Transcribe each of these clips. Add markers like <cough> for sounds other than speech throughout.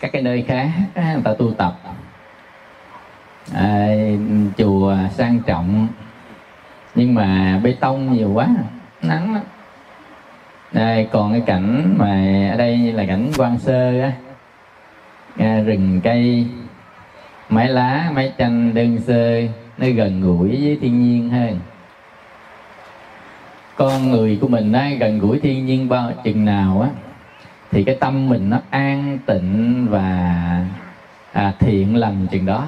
các cái nơi khác người ta tu tập. À, chùa sang trọng. Nhưng mà bê tông nhiều quá nắng lắm. Đây còn cái cảnh mà ở đây là cảnh quan sơ á. À, rừng cây mái lá mái tranh đơn sơ nó gần gũi với thiên nhiên hơn. Con người của mình á, gần gũi thiên nhiên bao chừng nào á thì cái tâm mình nó an tịnh và à, thiện lành chừng đó.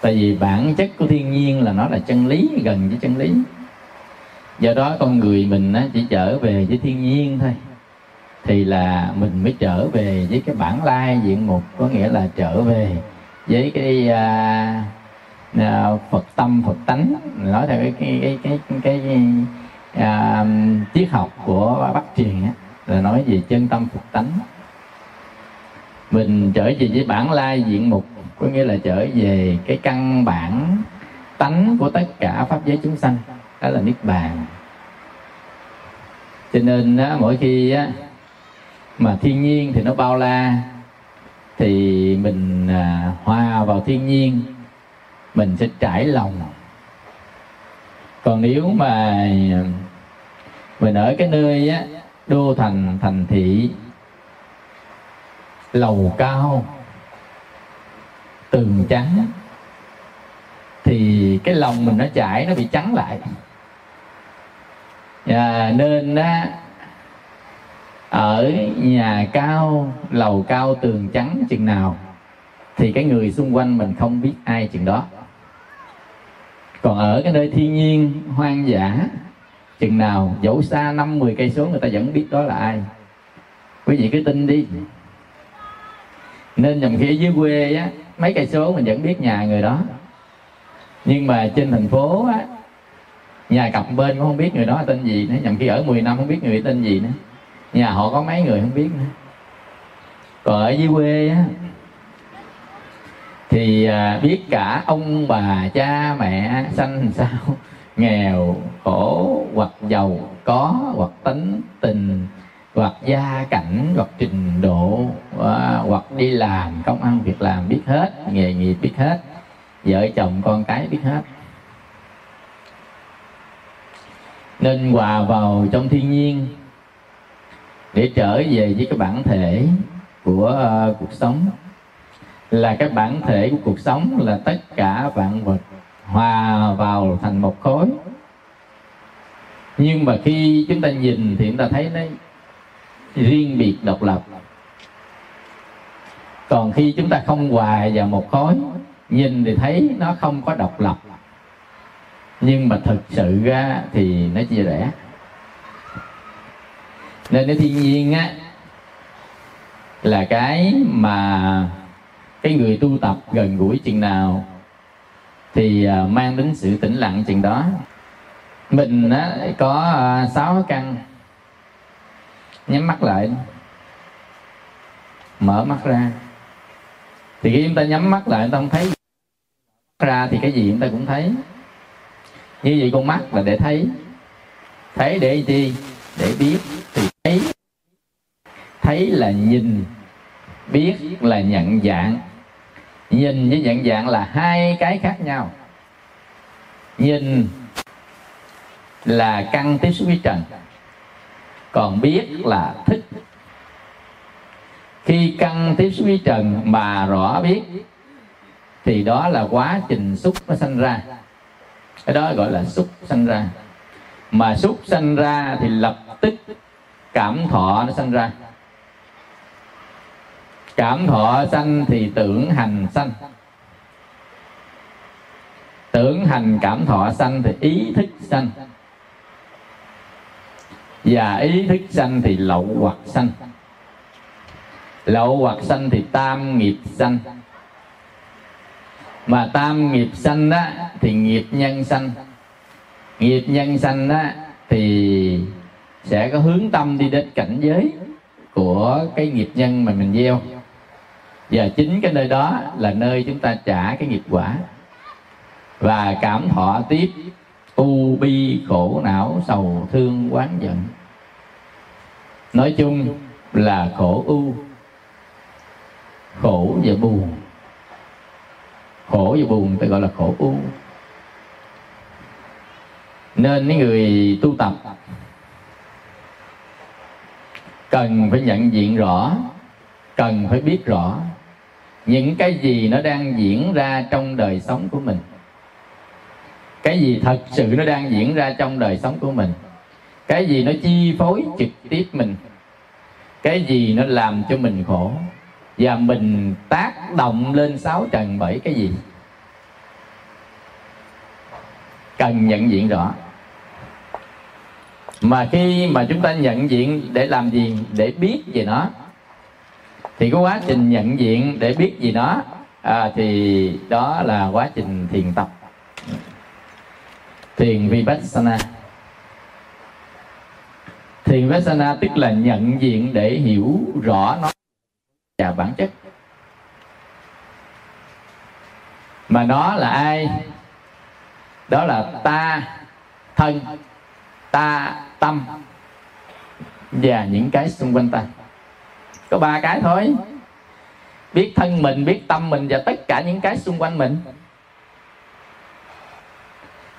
Tại vì bản chất của thiên nhiên là nó là chân lý gần với chân lý. Do đó con người mình chỉ trở về với thiên nhiên thôi. Thì là mình mới trở về với cái bản lai diện mục có nghĩa là trở về với cái à, à, Phật tâm Phật tánh. Nói theo cái cái cái cái, cái, cái à, triết học của Bắc truyền á, là nói về chân tâm Phật tánh. Mình trở về với bản lai diện mục có nghĩa là trở về cái căn bản tánh của tất cả pháp giới chúng sanh. Đó là niết bàn. Cho nên á, mỗi khi á, mà thiên nhiên thì nó bao la thì mình à, hòa vào thiên nhiên mình sẽ trải lòng. Còn nếu mà mình ở cái nơi á, đô thành thành thị. Lầu cao. Tường trắng. Thì cái lòng mình nó chảy nó bị trắng lại. À, nên á ở nhà cao lầu cao tường trắng chừng nào thì cái người xung quanh mình không biết ai chừng đó. Còn ở cái nơi thiên nhiên hoang dã chừng nào dẫu xa năm mười cây số người ta vẫn biết đó là ai. Quý vị cứ tin đi. Nên nhầm khi ở dưới quê á, mấy cây số mình vẫn biết nhà người đó. Nhưng mà trên thành phố á, nhà cặp bên cũng không biết người đó tên gì nữa. Nhầm khi ở 10 năm không biết người tên gì nữa. Nhà họ có mấy người không biết nữa. Còn ở dưới quê á, thì à, biết cả ông bà, cha, mẹ, sanh làm sao nghèo khổ hoặc giàu có hoặc tính tình hoặc gia cảnh hoặc trình độ à, hoặc đi làm công ăn việc làm biết hết nghề nghiệp biết hết vợ chồng con cái biết hết. Nên hòa vào trong thiên nhiên để trở về với cái bản thể của uh, cuộc sống. Là cái bản thể của cuộc sống là tất cả vạn vật hòa vào thành một khối. Nhưng mà khi chúng ta nhìn thì chúng ta thấy nó riêng biệt độc lập. Còn khi chúng ta không hòa vào một khối, nhìn thì thấy nó không có độc lập. Nhưng mà thực sự ra thì nó chia rẽ. Nên cái thiên nhiên á, là cái mà cái người tu tập gần gũi chừng nào thì à, mang đến sự tĩnh lặng chừng đó. Mình á, có à, sáu căn. Nhắm mắt lại. Mở mắt ra. Thì khi chúng ta nhắm mắt lại chúng ta không thấy ra thì cái gì chúng ta cũng thấy. Như vậy con mắt là để thấy. Thấy để chi để biết. Thì thấy. Thấy là nhìn. Biết là nhận dạng nhìn với nhận dạng là hai cái khác nhau. Nhìn là căn tiếp xúc với trần, còn biết là thích khi căn tiếp xúc với trần mà rõ biết, thì đó là quá trình xúc nó sanh ra. Cái đó gọi là xúc sanh ra. Mà xúc sanh ra thì lập tức cảm thọ nó sanh ra cảm thọ sanh thì tưởng hành sanh. Tưởng hành cảm thọ sanh thì ý thức sanh. Và ý thức sanh thì lậu hoặc sanh. Lậu hoặc sanh thì tam nghiệp sanh. Mà tam nghiệp sanh đó thì nghiệp nhân sanh. Nghiệp nhân sanh đó thì sẽ có hướng tâm đi đến cảnh giới của cái nghiệp nhân mà mình gieo và chính cái nơi đó là nơi chúng ta trả cái nghiệp quả. Và cảm thọ tiếp u bi khổ não sầu thương quán giận. Nói chung là khổ u, khổ và buồn. Khổ và buồn ta gọi là khổ u. Nên những người tu tập cần phải nhận diện rõ, cần phải biết rõ những cái gì nó đang diễn ra trong đời sống của mình. Cái gì thật sự nó đang diễn ra trong đời sống của mình. Cái gì nó chi phối trực tiếp mình. Cái gì nó làm cho mình khổ. Và mình tác động lên sáu trần bởi cái gì. Cần nhận diện rõ. Mà khi mà chúng ta nhận diện để làm gì? Để biết về nó thì cái quá trình nhận diện để biết gì nó à, thì đó là quá trình thiền tập. Thiền vipassana. Thiền vipassana tức là nhận diện để hiểu rõ nó và bản chất. Mà nó là ai? Đó là ta thân ta tâm và những cái xung quanh ta có ba cái thôi. Biết thân mình biết tâm mình và tất cả những cái xung quanh mình.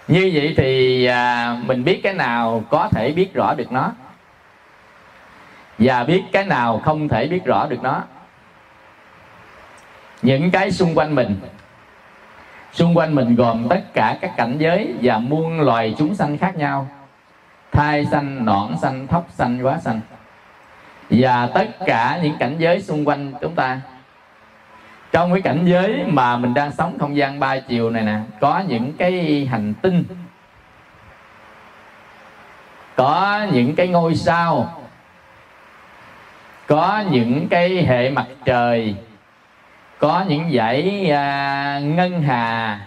Như vậy thì à, mình biết cái nào có thể biết rõ được nó. Và biết cái nào không thể biết rõ được nó. Những cái xung quanh mình. Xung quanh mình gồm tất cả các cảnh giới và muôn loài chúng sanh khác nhau. Thai sanh nõn sanh thóc sanh quá sanh và tất cả những cảnh giới xung quanh chúng ta. Trong cái cảnh giới mà mình đang sống không gian ba chiều này nè có những cái hành tinh. Có những cái ngôi sao. Có những cái hệ mặt trời. Có những dãy à, ngân hà.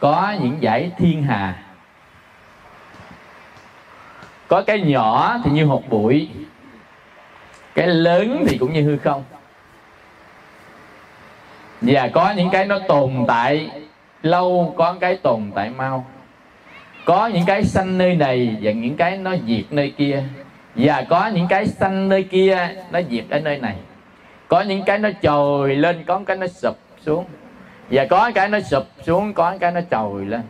Có những dãy thiên hà. Có cái nhỏ thì như hột bụi cái lớn thì cũng như hư không. Và có những cái nó tồn tại lâu có cái tồn tại mau. Có những cái sanh nơi này và những cái nó diệt nơi kia. Và có những cái sanh nơi kia nó diệt ở nơi này. Có những cái nó trồi lên có cái nó sụp xuống. Và có cái nó sụp xuống có cái nó trồi lên.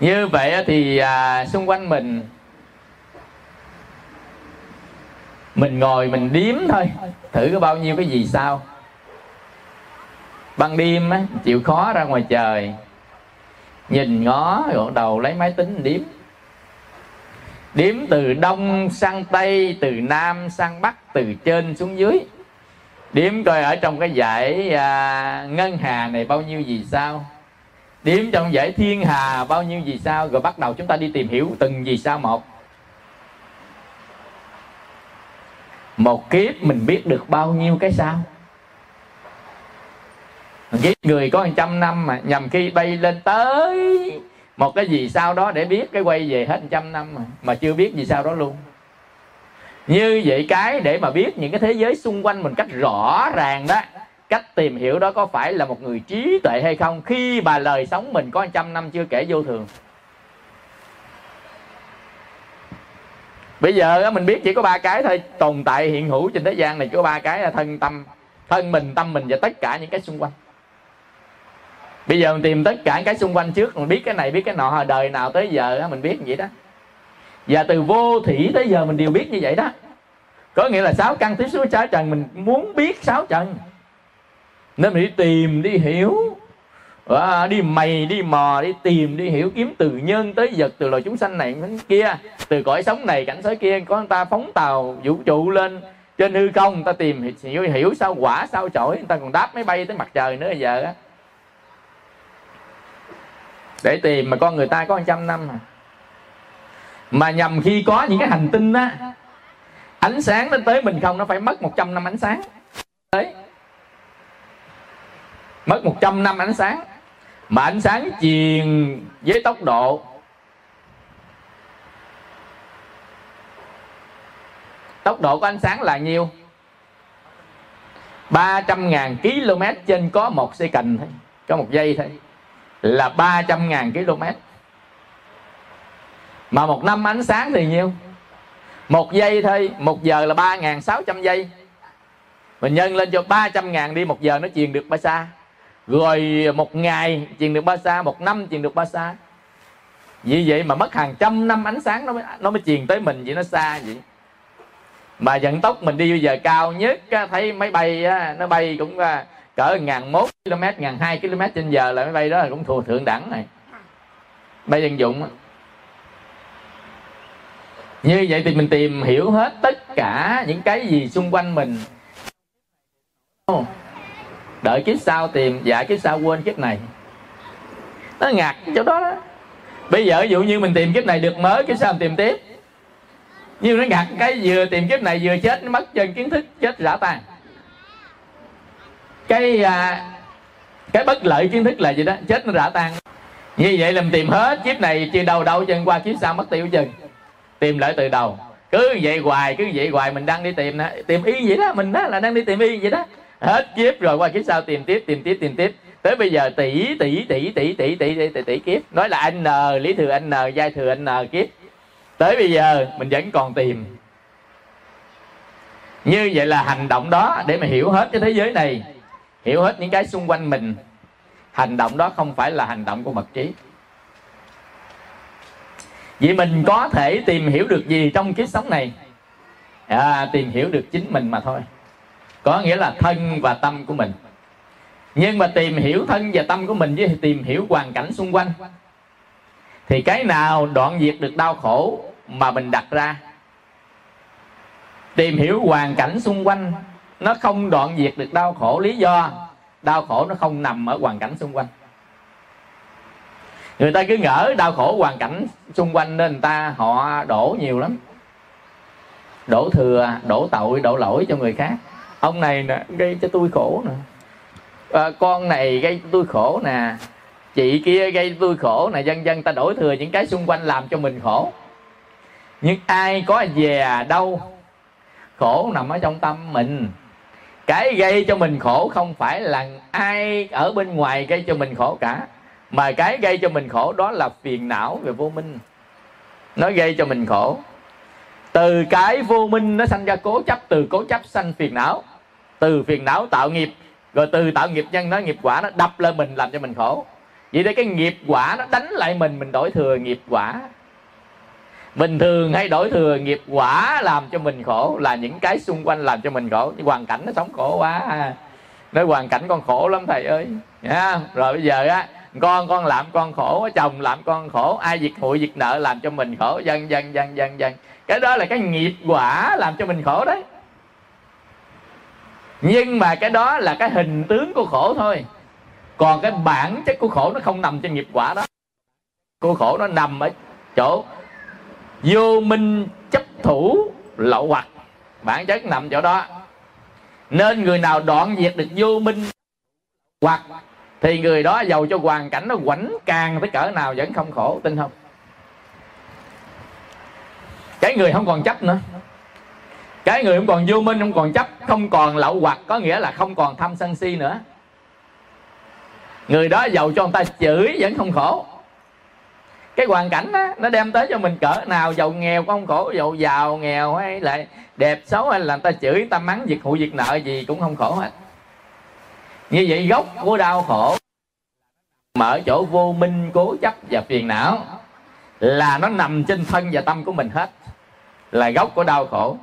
Như vậy thì à, xung quanh mình mình ngồi mình điếm thôi. Thử có bao nhiêu cái gì sao? Ban đêm á chịu khó ra ngoài trời. Nhìn ngó rồi đầu lấy máy tính điếm điếm từ đông sang tây từ nam sang bắc từ trên xuống dưới. Điếm coi ở trong cái dãy à, ngân hà này bao nhiêu gì sao? Điếm trong dãy thiên hà bao nhiêu gì sao? Rồi bắt đầu chúng ta đi tìm hiểu từng gì sao một. Một kiếp mình biết được bao nhiêu cái sao? Kiếp người có hàng trăm năm mà nhằm khi bay lên tới một cái gì sau đó để biết cái quay về hết trăm năm mà mà chưa biết gì sau đó luôn. Như vậy cái để mà biết những cái thế giới xung quanh mình cách rõ ràng đó, cách tìm hiểu đó có phải là một người trí tuệ hay không? Khi bà lời sống mình có trăm năm chưa kể vô thường bây giờ mình biết chỉ có ba cái thôi. Tồn tại hiện hữu trên thế gian này chỉ có ba cái là thân tâm, thân mình, tâm mình và tất cả những cái xung quanh. Bây giờ mình tìm tất cả cái xung quanh trước, mình biết cái này, biết cái nọ. Đời nào tới giờ mình biết vậy đó. Và từ vô thủy tới giờ mình đều biết như vậy đó. Có nghĩa là sáu căn tiếp xúc sáu trần, mình muốn biết sáu trần. Nên mình đi tìm, đi hiểu à, đi mày đi mò đi tìm đi hiểu kiếm từ nhân tới vật từ loài chúng sanh này đến kia. Từ cõi sống này cảnh giới kia có người ta phóng tàu vũ trụ lên. Trên hư không người ta tìm hiểu, hiểu sao quả sao chổi. Người ta còn đáp máy bay tới mặt trời nữa giờ á. Để tìm mà con người ta có trăm năm mà mà nhầm khi có những cái hành tinh á ánh sáng nó tới mình không nó phải mất 100 năm ánh sáng. Đấy. Mất 100 năm ánh sáng mà ánh sáng truyền với tốc độ. Tốc độ của ánh sáng là nhiêu? 300.000 km trên có một giây cành thôi, có một giây thôi. Là 300.000 km. Mà một năm ánh sáng thì nhiêu? Một giây thôi, một giờ là 3.600 giây. Mình nhân lên cho 300.000 đi, một giờ nó truyền được bao xa rồi một ngày truyền được ba xa một năm truyền được ba xa vì vậy mà mất hàng trăm năm ánh sáng nó mới nó mới truyền tới mình vậy, nó xa vậy. Mà vận tốc mình đi bây giờ cao nhất thấy máy bay nó bay cũng à, cỡ ngàn mốt km, ngàn hai km trên giờ là máy bay đó là cũng thuộc thượng đẳng này bay dân dụng như vậy thì mình tìm hiểu hết tất cả những cái gì xung quanh mình đợi kiếp sau tìm dạ kiếp sau quên kiếp này. Nó ngặt chỗ đó, đó. Bây giờ ví dụ như mình tìm kiếp này được mới kiếp sau mình tìm tiếp. Nhưng nó ngặt cái vừa tìm kiếp này vừa chết nó mất chân kiến thức chết rã tan. Cái à, cái bất lợi kiến thức là gì đó chết nó rã tan. Như vậy làm mình tìm hết kiếp này chưa đầu đâu chân qua kiếp sau mất tiêu chừng tìm lại từ đầu. Cứ vậy hoài cứ vậy hoài mình đang đi tìm nè. Tìm y vậy đó mình đó là đang đi tìm y vậy đó hết kiếp rồi qua kiếp sau tìm tiếp tìm tiếp tìm tiếp. Tới bây giờ tỷ tỷ tỷ tỷ tỷ tỷ tỷ tỷ, tỷ kiếp. Nói là anh n lý thừa anh n giai thừa anh n kiếp. Tới bây giờ mình vẫn còn tìm. Như vậy là hành động đó để mà hiểu hết cái thế giới này hiểu hết những cái xung quanh mình. Hành động đó không phải là hành động của mật trí. Vì mình có thể tìm hiểu được gì trong kiếp sống này? À, tìm hiểu được chính mình mà thôi có nghĩa là thân và tâm của mình. Nhưng mà tìm hiểu thân và tâm của mình với tìm hiểu hoàn cảnh xung quanh, thì cái nào đoạn diệt được đau khổ mà mình đặt ra? Tìm hiểu hoàn cảnh xung quanh, nó không đoạn diệt được đau khổ. Lý do đau khổ nó không nằm ở hoàn cảnh xung quanh. Người ta cứ ngỡ đau khổ hoàn cảnh xung quanh nên người ta, họ đổ nhiều lắm. Đổ thừa, đổ tội, đổ lỗi cho người khác ông này nè gây cho tôi khổ nè. À, con này gây cho tôi khổ nè. Chị kia gây cho tôi khổ nè. Dân dân ta đổi thừa những cái xung quanh làm cho mình khổ. Nhưng ai có về à, đâu. Khổ nằm ở trong tâm mình. Cái gây cho mình khổ không phải là ai ở bên ngoài gây cho mình khổ cả. Mà cái gây cho mình khổ đó là phiền não về vô minh. Nó gây cho mình khổ. Từ cái vô minh nó sanh ra cố chấp từ cố chấp sanh phiền não từ phiền não tạo nghiệp, rồi từ tạo nghiệp nhân nó nghiệp quả nó đập lên mình làm cho mình khổ. Vậy đây cái nghiệp quả nó đánh lại mình mình đổi thừa nghiệp quả. Bình thường hay đổi thừa nghiệp quả làm cho mình khổ là những cái xung quanh làm cho mình khổ. Hoàn cảnh nó sống khổ quá à. nói hoàn cảnh con khổ lắm, thầy ơi. Nha rồi bây giờ á, con con làm con khổ chồng làm con khổ, ai việc hụi việc nợ làm cho mình khổ, dân dân dân dân dân. Cái đó là cái nghiệp quả làm cho mình khổ đấy nhưng mà cái đó là cái hình tướng của khổ thôi. Còn cái bản chất của khổ nó không nằm trên nghiệp quả đó. Của khổ nó nằm ở chỗ vô minh chấp thủ lậu hoặc. Bản chất nằm chỗ đó. Nên người nào đoạn diệt được vô minh hoặc, thì người đó giàu cho hoàn cảnh nó quảnh càng tới cỡ nào vẫn không khổ, tin không? Cái người không còn chấp nữa cái người không còn vô minh không còn chấp không còn lậu hoặc có nghĩa là không còn tham sân si nữa. Người đó giàu cho người ta chửi vẫn không khổ. Cái hoàn cảnh đó, nó đem tới cho mình cỡ nào giàu nghèo không khổ giàu giàu nghèo hay lại đẹp xấu hay là người ta chửi người ta mắng việc hụi việc nợ gì cũng không khổ hết. Như vậy gốc của đau khổ mở chỗ vô minh cố chấp và phiền não là nó nằm trên thân và tâm của mình hết là gốc của đau khổ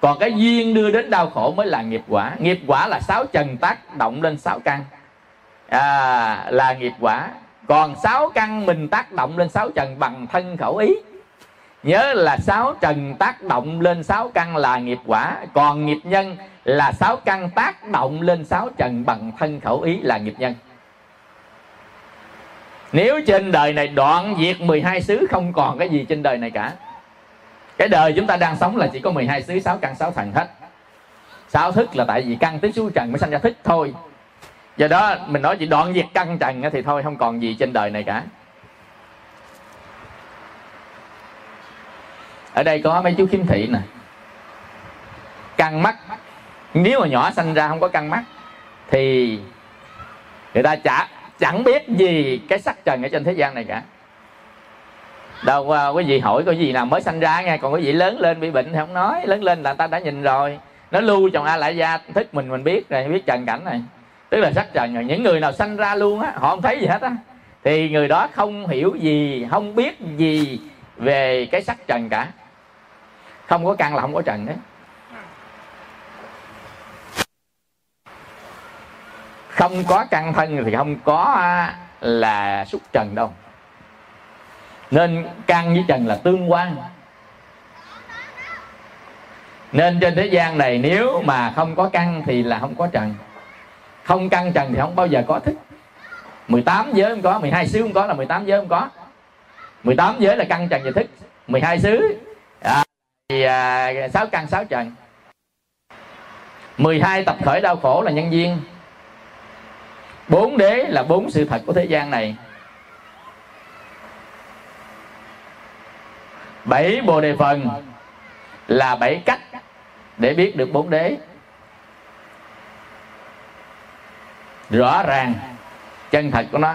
còn cái duyên đưa đến đau khổ mới là nghiệp quả. Nghiệp quả là sáu trần tác động lên sáu căn. À, là nghiệp quả. Còn sáu căn mình tác động lên sáu trần bằng thân khẩu ý. Nhớ là sáu trần tác động lên sáu căn là nghiệp quả. Còn nghiệp nhân là sáu căn tác động lên sáu trần bằng thân khẩu ý là nghiệp nhân. Nếu trên đời này đoạn diệt 12 xứ không còn cái gì trên đời này cả cái đời chúng ta đang sống là chỉ có 12 xứ, sáu căn, sáu thần hết. Sáu thức là tại vì căn tiếp xúc trần mới sanh ra thức thôi. Do đó, mình nói chỉ đoạn diệt căn trần thì thôi, không còn gì trên đời này cả. Ở đây có mấy chú khiếm thị nè. Căn mắt, nếu mà nhỏ sanh ra không có căn mắt, thì người ta chả chẳng biết gì cái sắc trần ở trên thế gian này cả đâu uh, quý vị hỏi có gì nào mới sanh ra nghe. Còn quý vị lớn lên bị bệnh thì không nói. Lớn lên là ta đã nhìn rồi. Nó lưu trong a lại gia thức mình mình biết rồi biết trần cảnh này tức là sắc trần rồi những người nào sanh ra luôn á họ không thấy gì hết á. Thì người đó không hiểu gì không biết gì về cái sắc trần cả. Không có căn là không có trần đấy. Không có căn thân thì không có à, là xúc trần đâu nên căn với trần là tương quan. Nên trên thế gian này nếu mà không có căn thì là không có trần. Không căn trần thì không bao giờ có thức. 18 giới không có 12 xứ không có là 18 giới không có. 18 giới là căn trần và thức. 12 xứ à, thì à, 6 căn 6 trần. 12 tập khởi đau khổ là nhân viên bốn đế là bốn sự thật của thế gian này. Bảy bồ đề phần là bảy cách để biết được bốn đế. Rõ ràng chân thật của nó.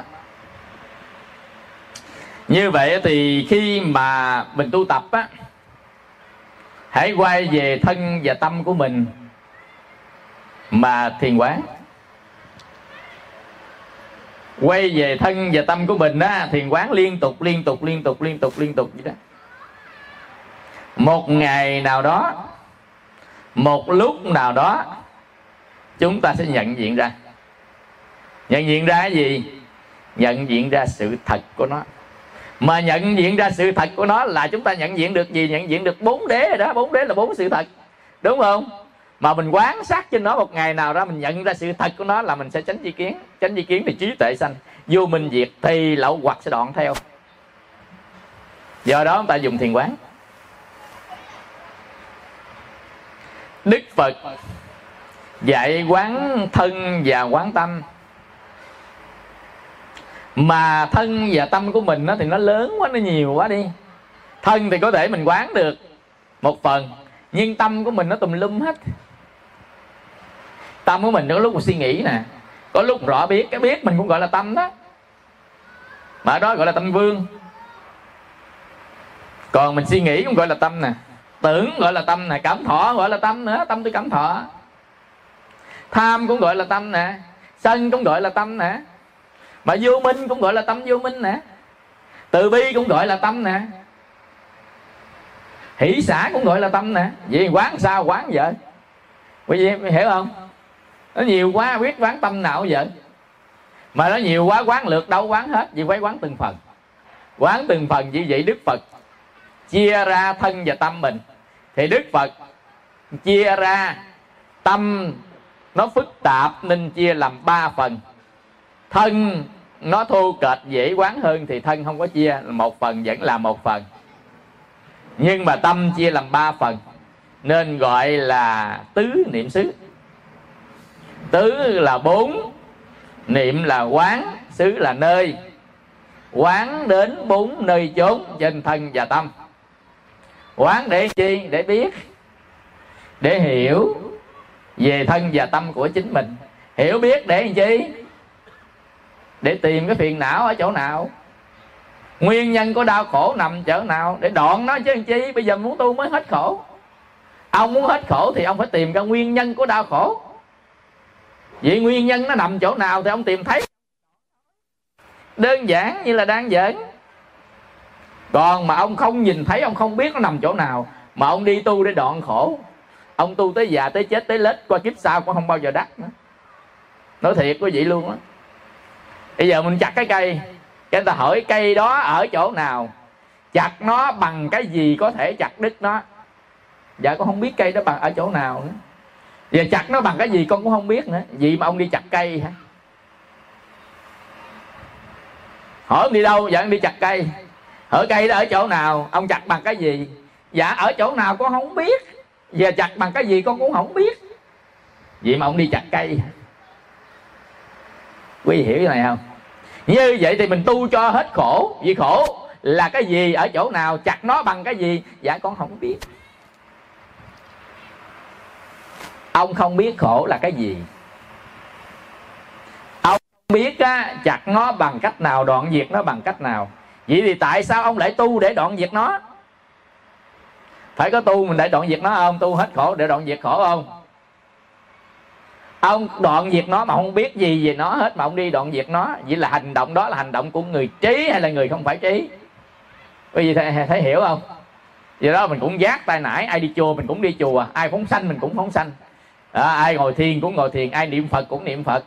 Như vậy thì khi mà mình tu tập á, hãy quay về thân và tâm của mình mà thiền quán. Quay về thân và tâm của mình á, thiền quán liên tục liên tục liên tục liên tục liên tục vậy đó một ngày nào đó, một lúc nào đó, chúng ta sẽ nhận diện ra. Nhận diện ra cái gì? Nhận diện ra sự thật của nó. Mà nhận diện ra sự thật của nó là chúng ta nhận diện được gì? Nhận diện được bốn đế rồi đó. Bốn đế là bốn sự thật. Đúng không? Mà mình quán sát trên nó một ngày nào đó mình nhận ra sự thật của nó là mình sẽ tránh di kiến. Tránh di kiến thì trí tuệ sanh. Vô minh diệt, thì lậu hoặc sẽ đoạn theo. Do đó chúng ta dùng thiền quán. Đức phật dạy quán thân và quán tâm. Mà thân và tâm của mình nó thì nó lớn quá, nó nhiều quá đi. Thân thì có thể mình quán được một phần, nhưng tâm của mình nó tùm lum hết. Tâm của mình có lúc mình suy nghĩ nè, có lúc rõ biết, cái biết mình cũng gọi là tâm đó. Mà ở đó gọi là tâm vương. Còn mình suy nghĩ cũng gọi là tâm nè tưởng gọi là tâm nè, cảm thọ gọi là tâm nữa, tâm tôi cảm thọ. Tham cũng gọi là tâm nè, sân cũng gọi là tâm nè, mà vô minh cũng gọi là tâm vô minh nè, từ bi cũng gọi là tâm nè, hỷ xã cũng gọi là tâm nè. Vậy quán sao, quán vậy quý vị hiểu không? Nó nhiều quá biết quán tâm nào vậy. Mà nó nhiều quá quán lượt đâu quán hết, vì phải quán từng phần. Quán từng phần như vậy đức phật chia ra thân và tâm mình thì đức phật chia ra, tâm nó phức tạp nên chia làm ba phần. Thân nó thô kệch dễ quán hơn thì thân không có chia một phần, vẫn là một phần. Nhưng mà tâm chia làm ba phần, nên gọi là tứ niệm xứ. Tứ là bốn, niệm là quán, xứ là nơi. Quán đến bốn nơi chốn trên thân và tâm quán để chi? Để biết. Để hiểu về thân và tâm của chính mình. Hiểu biết để làm chi? Để tìm cái phiền não ở chỗ nào? Nguyên nhân của đau khổ nằm chỗ nào? Để đoạn nó chứ làm chi? Bây giờ muốn tu mới hết khổ. Ông muốn hết khổ thì ông phải tìm ra nguyên nhân của đau khổ. Vậy nguyên nhân nó nằm chỗ nào thì ông tìm thấy. Đơn giản như là đang giỡn còn mà ông không nhìn thấy, ông không biết nó nằm chỗ nào, mà ông đi tu để đoạn khổ. Ông tu tới già, tới chết, tới lết, qua kiếp sau cũng không bao giờ đắc nữa. Nói thiệt quý vị luôn á. Bây giờ mình chặt cái cây. Cái người ta hỏi cây đó ở chỗ nào? Chặt nó bằng cái gì có thể chặt đứt nó? Dạ con không biết cây đó bằng ở chỗ nào nữa. Giờ chặt nó bằng cái gì con cũng không biết nữa. Gì mà ông đi chặt cây hả? Hỏi ông đi đâu dạ ông đi chặt cây ở cây đó ở chỗ nào? Ông chặt bằng cái gì? Dạ ở chỗ nào con không biết. Giờ chặt bằng cái gì con cũng không biết. Vậy mà ông đi chặt cây. Quý vị hiểu cái này không? Như vậy thì mình tu cho hết khổ. Vì khổ là cái gì? Ở chỗ nào? Chặt nó bằng cái gì? Dạ con không biết. Ông không biết khổ là cái gì? Ông không biết á, chặt nó bằng cách nào đoạn diệt nó bằng cách nào? Vậy thì tại sao ông lại tu để đoạn diệt nó? Phải có tu mình để đoạn diệt nó không? Tu hết khổ để đoạn diệt khổ không? Ông đoạn diệt nó mà không biết gì về nó hết mà ông đi đoạn diệt nó vậy là hành động đó là hành động của người trí hay là người không phải trí? Bởi vì thấy, thấy hiểu không? Vậy đó mình cũng giác tay nải ai đi chùa mình cũng đi chùa ai phóng sanh mình cũng phóng sanh. À, ai ngồi thiền cũng ngồi thiền ai niệm phật cũng niệm phật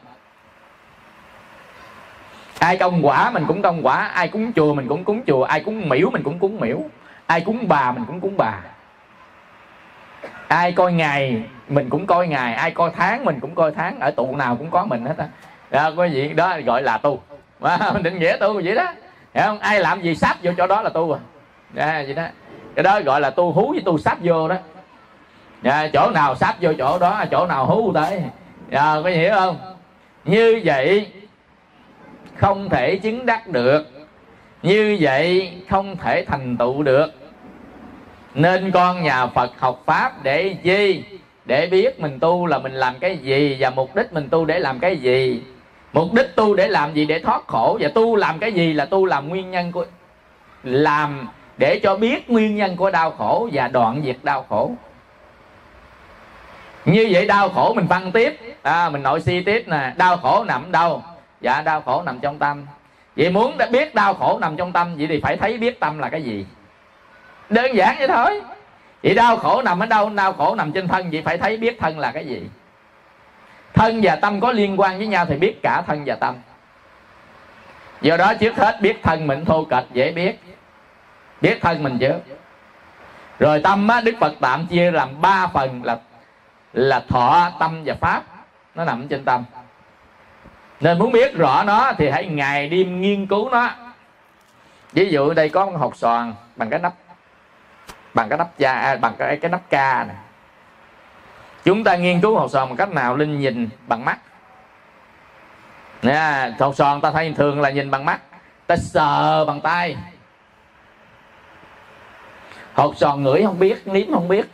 ai công quả mình cũng công quả ai cúng chùa mình cũng cúng chùa ai cúng miễu mình cũng cúng miễu ai cúng bà mình cũng cúng bà. Ai coi ngày mình cũng coi ngày ai coi tháng mình cũng coi tháng ở tụ nào cũng có mình hết á. Đó có gì? Đó gọi là tu <laughs> mình định nghĩa tu vậy đó. Hiểu không? Ai làm gì sắp vô chỗ đó là tu à. Đó, vậy đó. Cái đó gọi là tu hú với tu sắp vô đó. À, chỗ nào sắp vô chỗ đó chỗ nào hú tới. À, có hiểu không? Như vậy không thể chứng đắc được. Như vậy không thể thành tựu được. Nên con nhà phật học pháp để chi? Để biết mình tu là mình làm cái gì và mục đích mình tu để làm cái gì. Mục đích tu để làm gì? Để thoát khổ. Và tu làm cái gì là tu làm nguyên nhân của làm để cho biết nguyên nhân của đau khổ và đoạn diệt đau khổ. Như vậy đau khổ mình phân tiếp. À, mình nội si tiếp nè. Đau khổ nằm đâu? Dạ đau khổ nằm trong tâm. Vậy muốn đã biết đau khổ nằm trong tâm vậy thì phải thấy biết tâm là cái gì. Đơn giản vậy thôi. Vậy đau khổ nằm ở đâu? Đau khổ nằm trên thân vậy phải thấy biết thân là cái gì. Thân và tâm có liên quan với nhau thì biết cả thân và tâm. Do đó trước hết biết thân mình thô kệch dễ biết. Biết thân mình trước rồi tâm á, đức phật tạm chia làm ba phần là là thọ tâm và pháp. Nó nằm trên tâm nên muốn biết rõ nó thì hãy ngày đêm nghiên cứu nó. Ví dụ đây có một hột xoàn bằng cái nắp bằng cái nắp da à, bằng cái cái nắp ca này. Chúng ta nghiên cứu hột xoàn bằng cách nào? Linh nhìn bằng mắt. Nè hột xoàn ta thấy thường là nhìn bằng mắt. Ta sờ bằng tay. Hột xoàn ngửi không biết nếm không biết.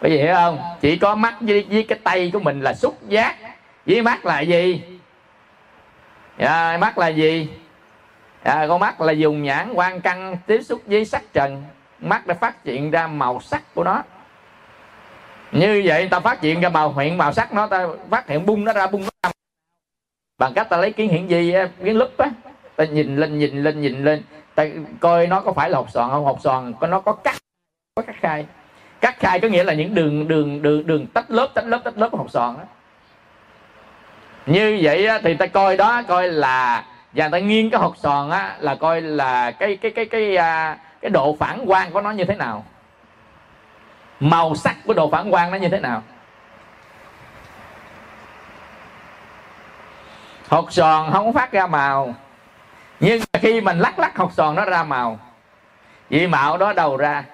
Có gì hiểu không? Chỉ có mắt với, với cái tay của mình là xúc giác với mắt là gì? À, mắt là gì? À, con mắt là dùng nhãn quan căn tiếp xúc với sắc trần. Mắt đã phát hiện ra màu sắc của nó. Như vậy ta phát hiện ra màu hiện màu sắc nó ta phát hiện bung nó ra bung nó ra. Bằng cách ta lấy kiến hiển vi kiến lúp á ta nhìn lên nhìn lên nhìn lên. Ta coi nó có phải là hộp xoàn không? Hộp xoàn có nó có cắt có cắt khai. Cắt khai có nghĩa là những đường đường đường đường tách lớp tách lớp tách lớp của hột xoàn đó như vậy thì ta coi đó coi là và ta nghiêng cái hột sòn á là coi là cái cái cái cái cái, cái độ phản quang của nó như thế nào. Màu sắc của độ phản quang nó như thế nào. Hột sòn không phát ra màu nhưng khi mình lắc lắc hột sòn nó ra màu. Vì mạo đó đầu ra.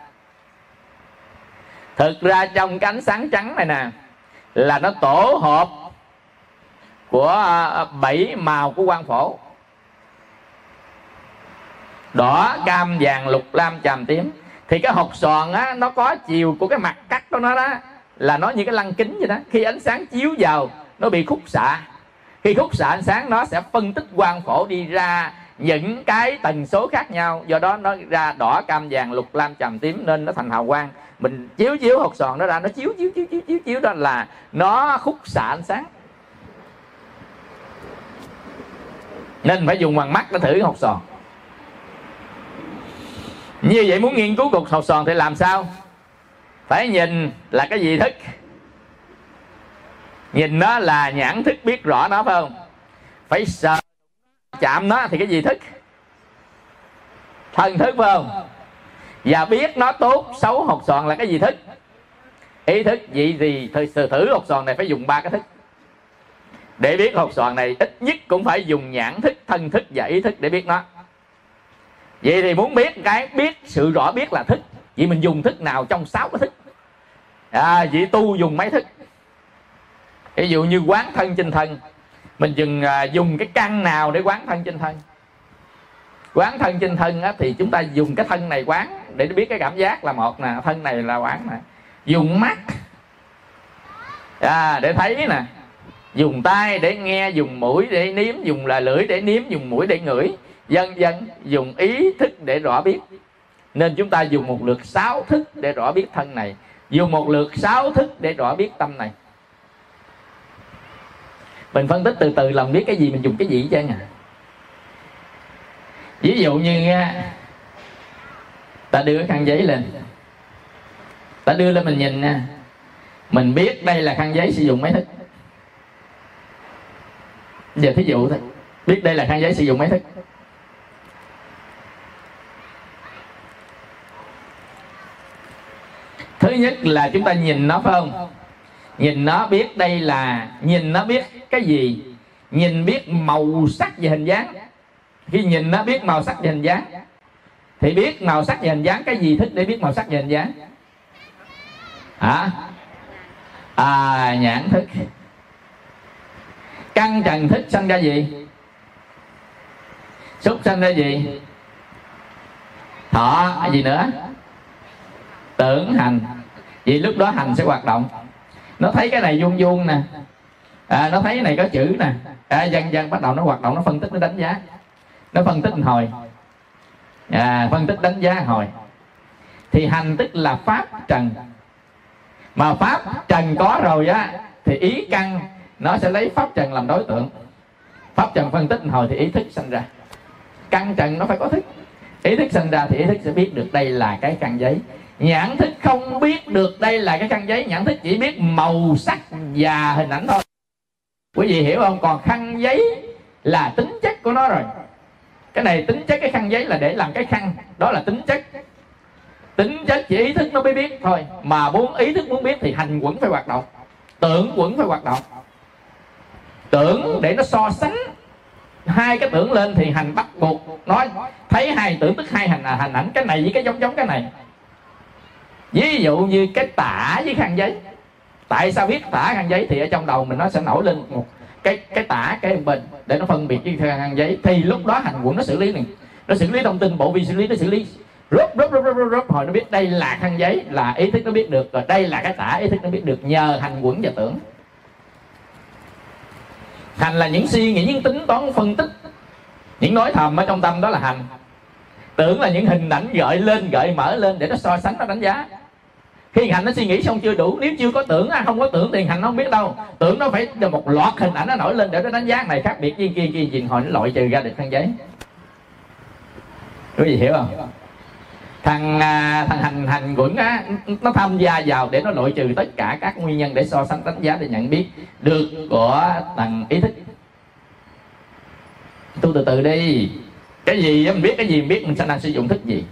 Thực ra trong cái ánh sáng trắng này nè là nó tổ hợp của à, à, bảy màu của quan phổ. Đỏ, cam, vàng, lục, lam, tràm tím. Thì cái hột sòn á, nó có chiều của cái mặt cắt của nó đó, là nó như cái lăng kính vậy đó. Khi ánh sáng chiếu vào, nó bị khúc xạ. Khi khúc xạ ánh sáng, nó sẽ phân tích quang phổ đi ra những cái tần số khác nhau. Do đó nó ra đỏ, cam, vàng, lục, lam, tràm tím, nên nó thành hào quang. Mình chiếu chiếu hột sòn nó ra, nó chiếu chiếu chiếu chiếu chiếu chiếu đó là nó khúc xạ ánh sáng. Nên phải dùng bằng mắt để thử hột sòn. Như vậy muốn nghiên cứu cục hột sòn thì làm sao? Phải nhìn là cái gì thức nhìn nó là nhãn thức biết rõ nó phải không? Phải sờ chạm nó thì cái gì thức thân thức phải không? Và biết nó tốt xấu hột sòn là cái gì thức ý thức vậy thì thử, thử hột sòn này phải dùng ba cái thức để biết hột xoàn này ít nhất cũng phải dùng nhãn thức thân thức và ý thức để biết nó. Vậy thì muốn biết cái biết sự rõ biết là thức. Vậy mình dùng thức nào trong sáu cái thức? À, vậy tu dùng mấy thức? Ví dụ như quán thân trên thân. Mình dừng à, dùng cái căn nào để quán thân trên thân? Quán thân trên thân á, thì chúng ta dùng cái thân này quán để biết cái cảm giác là một nè thân này là quán nè. Dùng mắt. À, để thấy nè dùng tay để nghe, dùng mũi để nếm, dùng là lưỡi để nếm, dùng mũi để ngửi. Dần dần dùng ý thức để rõ biết. Nên chúng ta dùng một lượt sáu thức để rõ biết thân này. Dùng một lượt sáu thức để rõ biết tâm này. Mình phân tích từ từ làm biết cái gì, mình dùng cái gì chứ nha à. ví dụ như à, ta đưa khăn giấy lên. Ta đưa lên mình nhìn nha mình biết đây là khăn giấy sử dụng mấy thức giờ thí dụ thôi. Biết đây là khăn giấy sử dụng máy thức thứ nhất là chúng ta nhìn nó, phải không? Nhìn nó biết đây là, nhìn nó biết cái gì? Nhìn biết màu sắc và hình dáng. Khi nhìn nó biết màu sắc và hình dáng, thì biết màu sắc và hình dáng cái gì thích để biết màu sắc và hình dáng? Hả? À nhãn thức căn trần thức sanh ra gì? Xúc sanh ra gì? Thọ gì nữa? Tưởng hành. Vì lúc đó hành sẽ hoạt động. Nó thấy cái này vuông vuông nè. À, nó thấy cái này có chữ nè. À, dần dần bắt đầu nó hoạt động nó phân tích nó đánh giá. Nó phân tích hồi. À, phân tích đánh giá hồi. Thì hành tức là pháp trần. Mà pháp trần có rồi á thì ý căn nó sẽ lấy pháp trần làm đối tượng. Pháp trần phân tích hồi thì ý thức sinh ra. Căn trần nó phải có thức. Ý thức sinh ra thì ý thức sẽ biết được đây là cái căn giấy. Nhãn thức không biết được đây là cái khăn giấy. Nhãn thức chỉ biết màu sắc và hình ảnh thôi. Quý vị hiểu không? Còn khăn giấy là tính chất của nó rồi. Cái này tính chất, cái khăn giấy là để làm cái khăn. Đó là tính chất. Tính chất chỉ ý thức nó mới biết thôi. Mà muốn ý thức muốn biết thì hành quẩn phải hoạt động. Tưởng quẩn phải hoạt động tưởng để nó so sánh. Hai cái tưởng lên thì hành bắt buộc nói, thấy hai tưởng tức hai hành là hình ảnh cái này với cái giống giống cái này. Ví dụ như cái tả với khăn giấy. Tại sao viết tả khăn giấy? Thì ở trong đầu mình nó sẽ nổi lên một cái cái tả, cái bình để nó phân biệt với khăn giấy. Thì lúc đó hành quận nó xử lý này. Nó xử lý thông tin, bộ vi xử lý, nó xử lý. Rớp rớp rớp rớp rớp hồi nó biết đây là khăn giấy, là ý thức nó biết được. Rồi đây là cái tả, ý thức nó biết được. Nhờ hành quẩn và tưởng hành là những suy nghĩ, những tính toán phân tích. Những nói thầm ở trong tâm đó là hành. Tưởng là những hình ảnh gợi lên, gợi mở lên để nó so sánh, nó đánh giá. Khi hành nó suy nghĩ xong chưa đủ, nếu chưa có tưởng à, không có tưởng thì hành nó không biết đâu. Tưởng nó phải một loạt hình ảnh nó nổi lên để nó đánh giá. Này khác biệt với kia kia gì hồi nó loại trừ ra được khăn giấy. Có gì hiểu không? Thằng à, thằng hành hành quẩn á nó tham gia vào để nó loại trừ tất cả các nguyên nhân để so sánh đánh giá để nhận biết được của thằng ý thức tu từ từ đi. Cái gì mình biết cái gì mình biết mình sẽ đang sử dụng thức gì.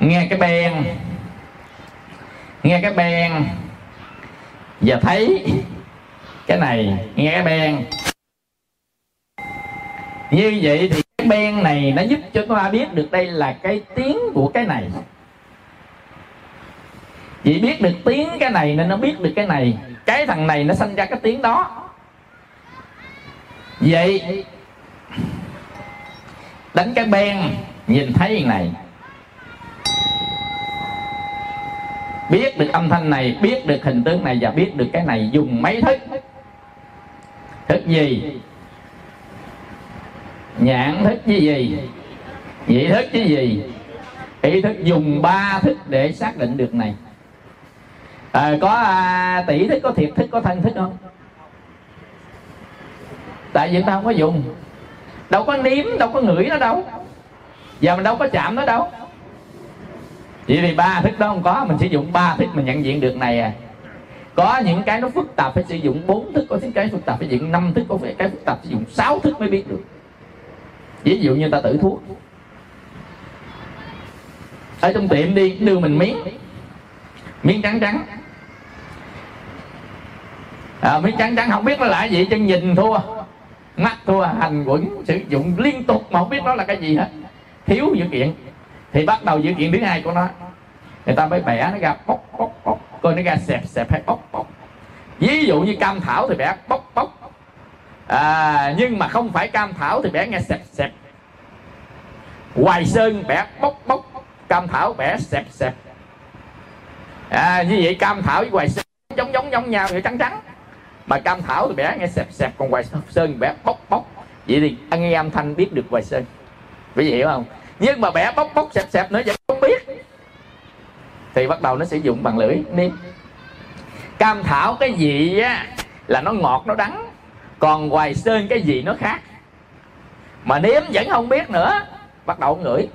Nghe cái bèn nghe cái bèn và thấy cái này, nghe cái ben như vậy thì cái ben này nó giúp cho chúng ta biết được đây là cái tiếng của cái này. Chỉ biết được tiếng cái này nên nó biết được cái này. Cái thằng này nó sinh ra cái tiếng đó. Vậy, đánh cái ben nhìn thấy này. Biết được âm thanh này biết được hình tướng này và biết được cái này dùng mấy thức. Thức gì? Nhãn thức với gì? Nhị thức với gì? Ý thức dùng ba thức để xác định được này. À, có à, tỷ thức có thiệt thức có thân thức không? Tại vì ta không có dùng. Đâu có nếm đâu có ngửi nó đâu. Và mình đâu có chạm nó đâu vậy thì ba thức đó không có mình sử dụng ba thức mình nhận diện được này à. Có những cái nó phức tạp phải sử dụng bốn thức có những cái phức tạp phải sử dụng năm thức có cái phức tạp sử dụng sáu thức mới biết được. Ví dụ như ta tử thuốc. Ở trong tiệm đi đưa mình miếng. Miếng trắng trắng. À, miếng trắng trắng không biết nó là gì chân nhìn thua. Mắt thua hành quẩn sử dụng liên tục mà không biết nó là cái gì hết. Thiếu dữ kiện thì bắt đầu dự kiện thứ hai của nó. Người ta mới bẻ nó ra bóc bóc bóc. Coi nó ra xẹp xẹp hay bóc bóc. Ví dụ như cam thảo thì bẻ bóc bóc. À, nhưng mà không phải cam thảo thì bẻ nghe xẹp xẹp. Hoài sơn bẻ bóc bóc. Cam thảo bẻ xẹp xẹp. À, như vậy cam thảo với hoài sơn giống giống giống nhau thì trắng trắng. Mà cam thảo thì bẻ nghe xẹp xẹp. Còn hoài sơn bẻ bóc bóc. Vậy thì anh nghe âm thanh biết được hoài sơn. Quý vị hiểu không? Nhưng mà bẻ bóc bóc xẹp xẹp nữa vẫn không biết. Thì bắt đầu nó sử dụng bằng lưỡi nếm cam thảo cái gì á là nó ngọt nó đắng. Còn hoài sơn cái gì nó khác. Mà nếm vẫn không biết nữa. Bắt đầu ngửi.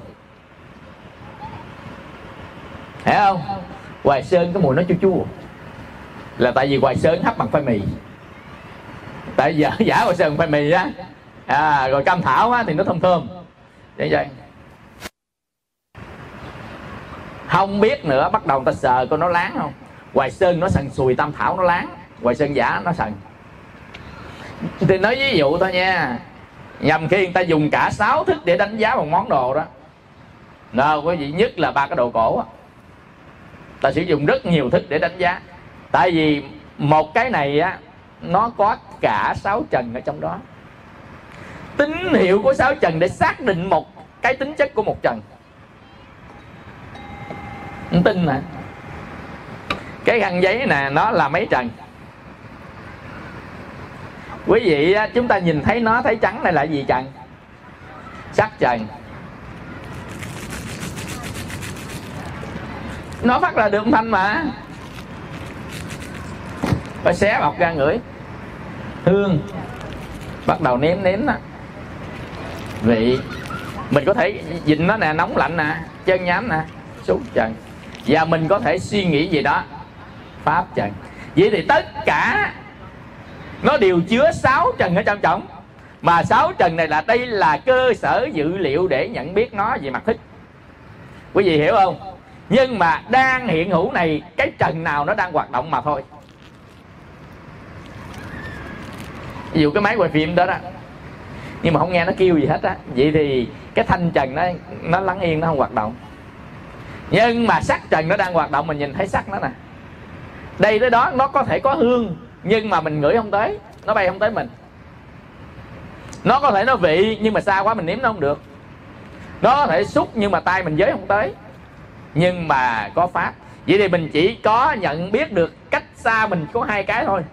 Hiểu không? Hoài sơn cái mùi nó chua chua. Là tại vì hoài sơn hấp bằng khoai mì. Tại giờ <laughs> giả hoài sơn khoai mì á. À, rồi cam thảo á thì nó thơm thơm. Vậy vậy không biết nữa, bắt đầu người ta sờ coi nó láng không? Hoài sơn nó sần sùi, tam thảo nó láng. Hoài sơn giả nó sần. Thì nói ví dụ thôi nha. Nhằm khi người ta dùng cả sáu thức để đánh giá một món đồ đó. Nè quý vị nhất là ba cái đồ cổ á. Ta sử dụng rất nhiều thức để đánh giá. Tại vì một cái này á, nó có cả sáu trần ở trong đó. Tín hiệu của sáu trần để xác định một cái tính chất của một trần không tin nè cái khăn giấy nè, nó là mấy trần? Quý vị chúng ta nhìn thấy nó, thấy trắng này là gì trần? Sắc trần. Nó phát là được thanh mà. Phải xé bọc ra ngửi. Hương. Bắt đầu nếm nếm đó vị. Mình có thể dịnh nó nè, nóng lạnh nè, chân nhám nè. Xuống trần và mình có thể suy nghĩ gì đó. Pháp trần. Vậy thì tất cả nó đều chứa sáu trần ở trong trọng mà sáu trần này là đây là cơ sở dữ liệu để nhận biết nó về mặt thức quý vị hiểu không? Nhưng mà đang hiện hữu này, cái trần nào nó đang hoạt động mà thôi. Ví dụ cái máy quay phim đó đó. Nhưng mà không nghe nó kêu gì hết á. Vậy thì cái thanh trần nó nó lắng yên, nó không hoạt động nhưng mà sắc trần nó đang hoạt động, mình nhìn thấy sắc nó nè. Đây tới đó, nó có thể có hương, nhưng mà mình ngửi không tới. Nó bay không tới mình. Nó có thể nó vị, nhưng mà xa quá mình nếm nó không được. Nó có thể xúc, nhưng mà tay mình giới không tới. Nhưng mà có pháp. Vậy thì mình chỉ có nhận biết được cách xa mình có hai cái thôi.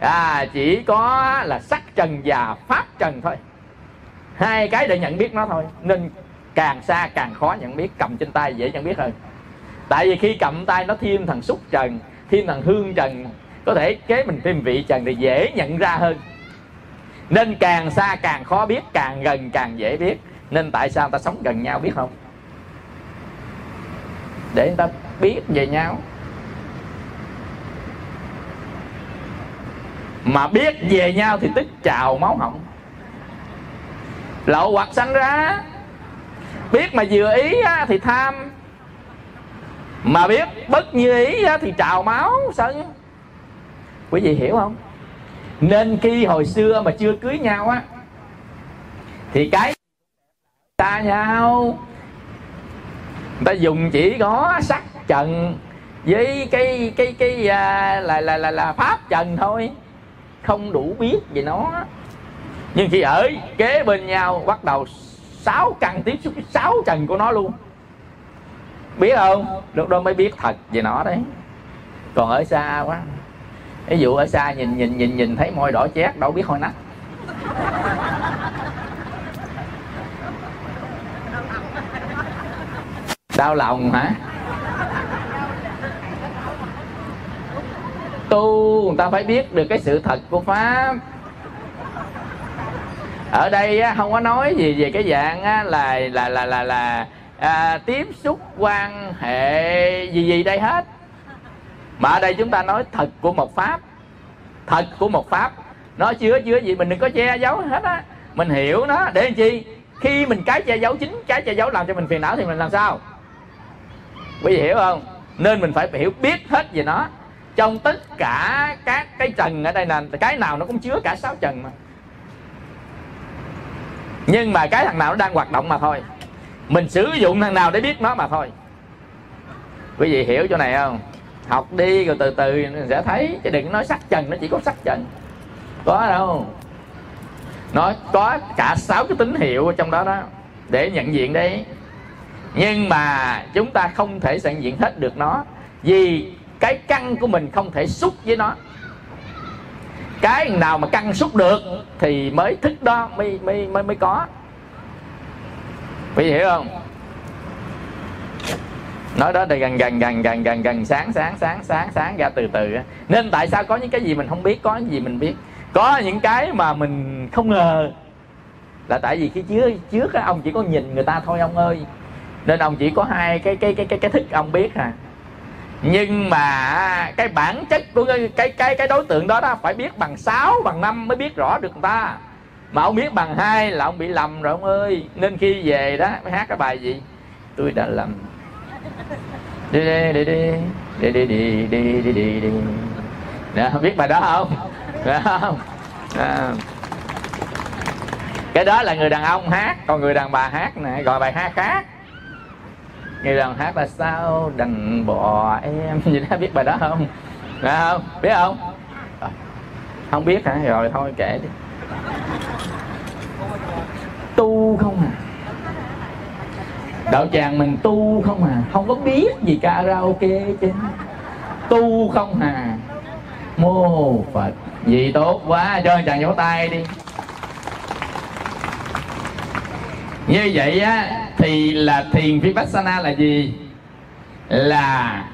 À chỉ có là sắc trần và pháp trần thôi. Hai cái để nhận biết nó thôi. Nên càng xa càng khó nhận biết, cầm trên tay dễ nhận biết hơn. Tại vì khi cầm tay nó thêm thằng xúc trần thêm thằng hương trần, có thể kế mình thêm vị trần thì dễ nhận ra hơn. Nên càng xa càng khó biết, càng gần càng dễ biết. Nên tại sao ta sống gần nhau biết không? Để người ta biết về nhau. Mà biết về nhau thì tức trào máu họng. Lậu hoặc sanh ra biết mà vừa ý á, thì tham. Mà biết bất như ý á, thì trào máu sân quý vị hiểu không? Nên khi hồi xưa mà chưa cưới nhau á thì cái ta nhau. Người ta dùng chỉ có sắc trần với cái cái cái à, là là là là pháp trần thôi. Không đủ biết về nó. Nhưng khi ở kế bên nhau bắt đầu sáu căn tiếp xúc sáu trần của nó luôn. Biết không? Lúc đó mới biết thật về nó đấy. Còn ở xa quá. Ví dụ ở xa nhìn nhìn nhìn nhìn thấy môi đỏ chét, đâu biết hôi nách đau lòng hả? Tu, người ta phải biết được cái sự thật của pháp ở đây không có nói gì về cái dạng là là là là là à, tiếp xúc quan hệ gì gì đây hết. Mà ở đây chúng ta nói thật của một pháp. Thật của một pháp. Nó chứa chứa gì mình đừng có che giấu hết á. Mình hiểu nó để làm chi? Khi mình cái che giấu chính cái che giấu làm cho mình phiền não thì mình làm sao? Quý vị hiểu không? Nên mình phải hiểu biết hết về nó. Trong tất cả các cái trần ở đây là cái nào nó cũng chứa cả sáu trần mà nhưng mà cái thằng nào nó đang hoạt động mà thôi. Mình sử dụng thằng nào để biết nó mà thôi. Quý vị hiểu chỗ này không? Học đi rồi từ từ sẽ thấy, chứ đừng nói sắc trần, nó chỉ có sắc trần. Có đâu. Nó có cả sáu cái tín hiệu trong đó đó, để nhận diện đấy nhưng mà chúng ta không thể nhận diện hết được nó, vì cái căn của mình không thể xúc với nó cái nào mà căn xúc được thì mới thức đó, mới mới mới mới có. Quý hiểu không? Nói đó thì gần gần gần gần gần gần, sáng sáng sáng sáng sáng ra từ từ nên tại sao có những cái gì mình không biết, có những gì mình biết? Có những cái mà mình không ngờ. Là tại vì khi trước trước ông chỉ có nhìn người ta thôi ông ơi. Nên ông chỉ có hai cái cái cái cái cái thức ông biết à nhưng mà cái bản chất của cái cái cái, đối tượng đó đó phải biết bằng 6 bằng 5 mới biết rõ được người ta. Mà ông biết bằng hai là ông bị lầm rồi ông ơi. Nên khi về đó mới hát cái bài gì? Tôi đã lầm. Đi đi đi đi đi đi đi đi đi đi đi. Đó, biết bài đó không? Đó không? À. cái đó là người đàn ông hát còn người đàn bà hát này gọi bài hát khác người đàn hát là sao? Đành bỏ em. <laughs> Gì đó biết bài đó không? Đó không? Biết không? À, không biết hả? Rồi thôi kể đi. Tu không à? Đạo tràng mình tu không à? Không có biết gì karaoke chứ. Tu không à? Mô phật. Gì tốt quá, cho chàng vỗ tay đi. Như vậy á, thì là thiền vipassana là gì? Là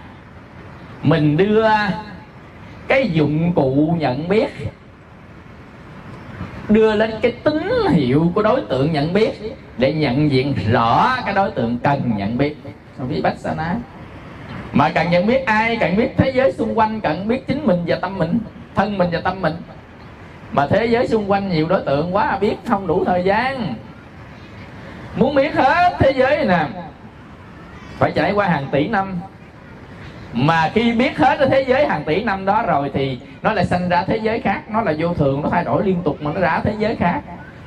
mình đưa cái dụng cụ nhận biết, đưa lên cái tín hiệu của đối tượng nhận biết để nhận diện rõ cái đối tượng cần nhận biết. Vipassana. Mà cần nhận biết ai? Cần biết thế giới xung quanh, cần biết chính mình và tâm mình, thân mình và tâm mình. Mà thế giới xung quanh nhiều đối tượng quá à, biết không đủ thời gian muốn biết hết thế giới này nè. Phải trải qua hàng tỷ năm. Mà khi biết hết cái thế giới hàng tỷ năm đó rồi thì nó lại sinh ra thế giới khác. Nó là vô thường, nó thay đổi liên tục mà nó ra thế giới khác.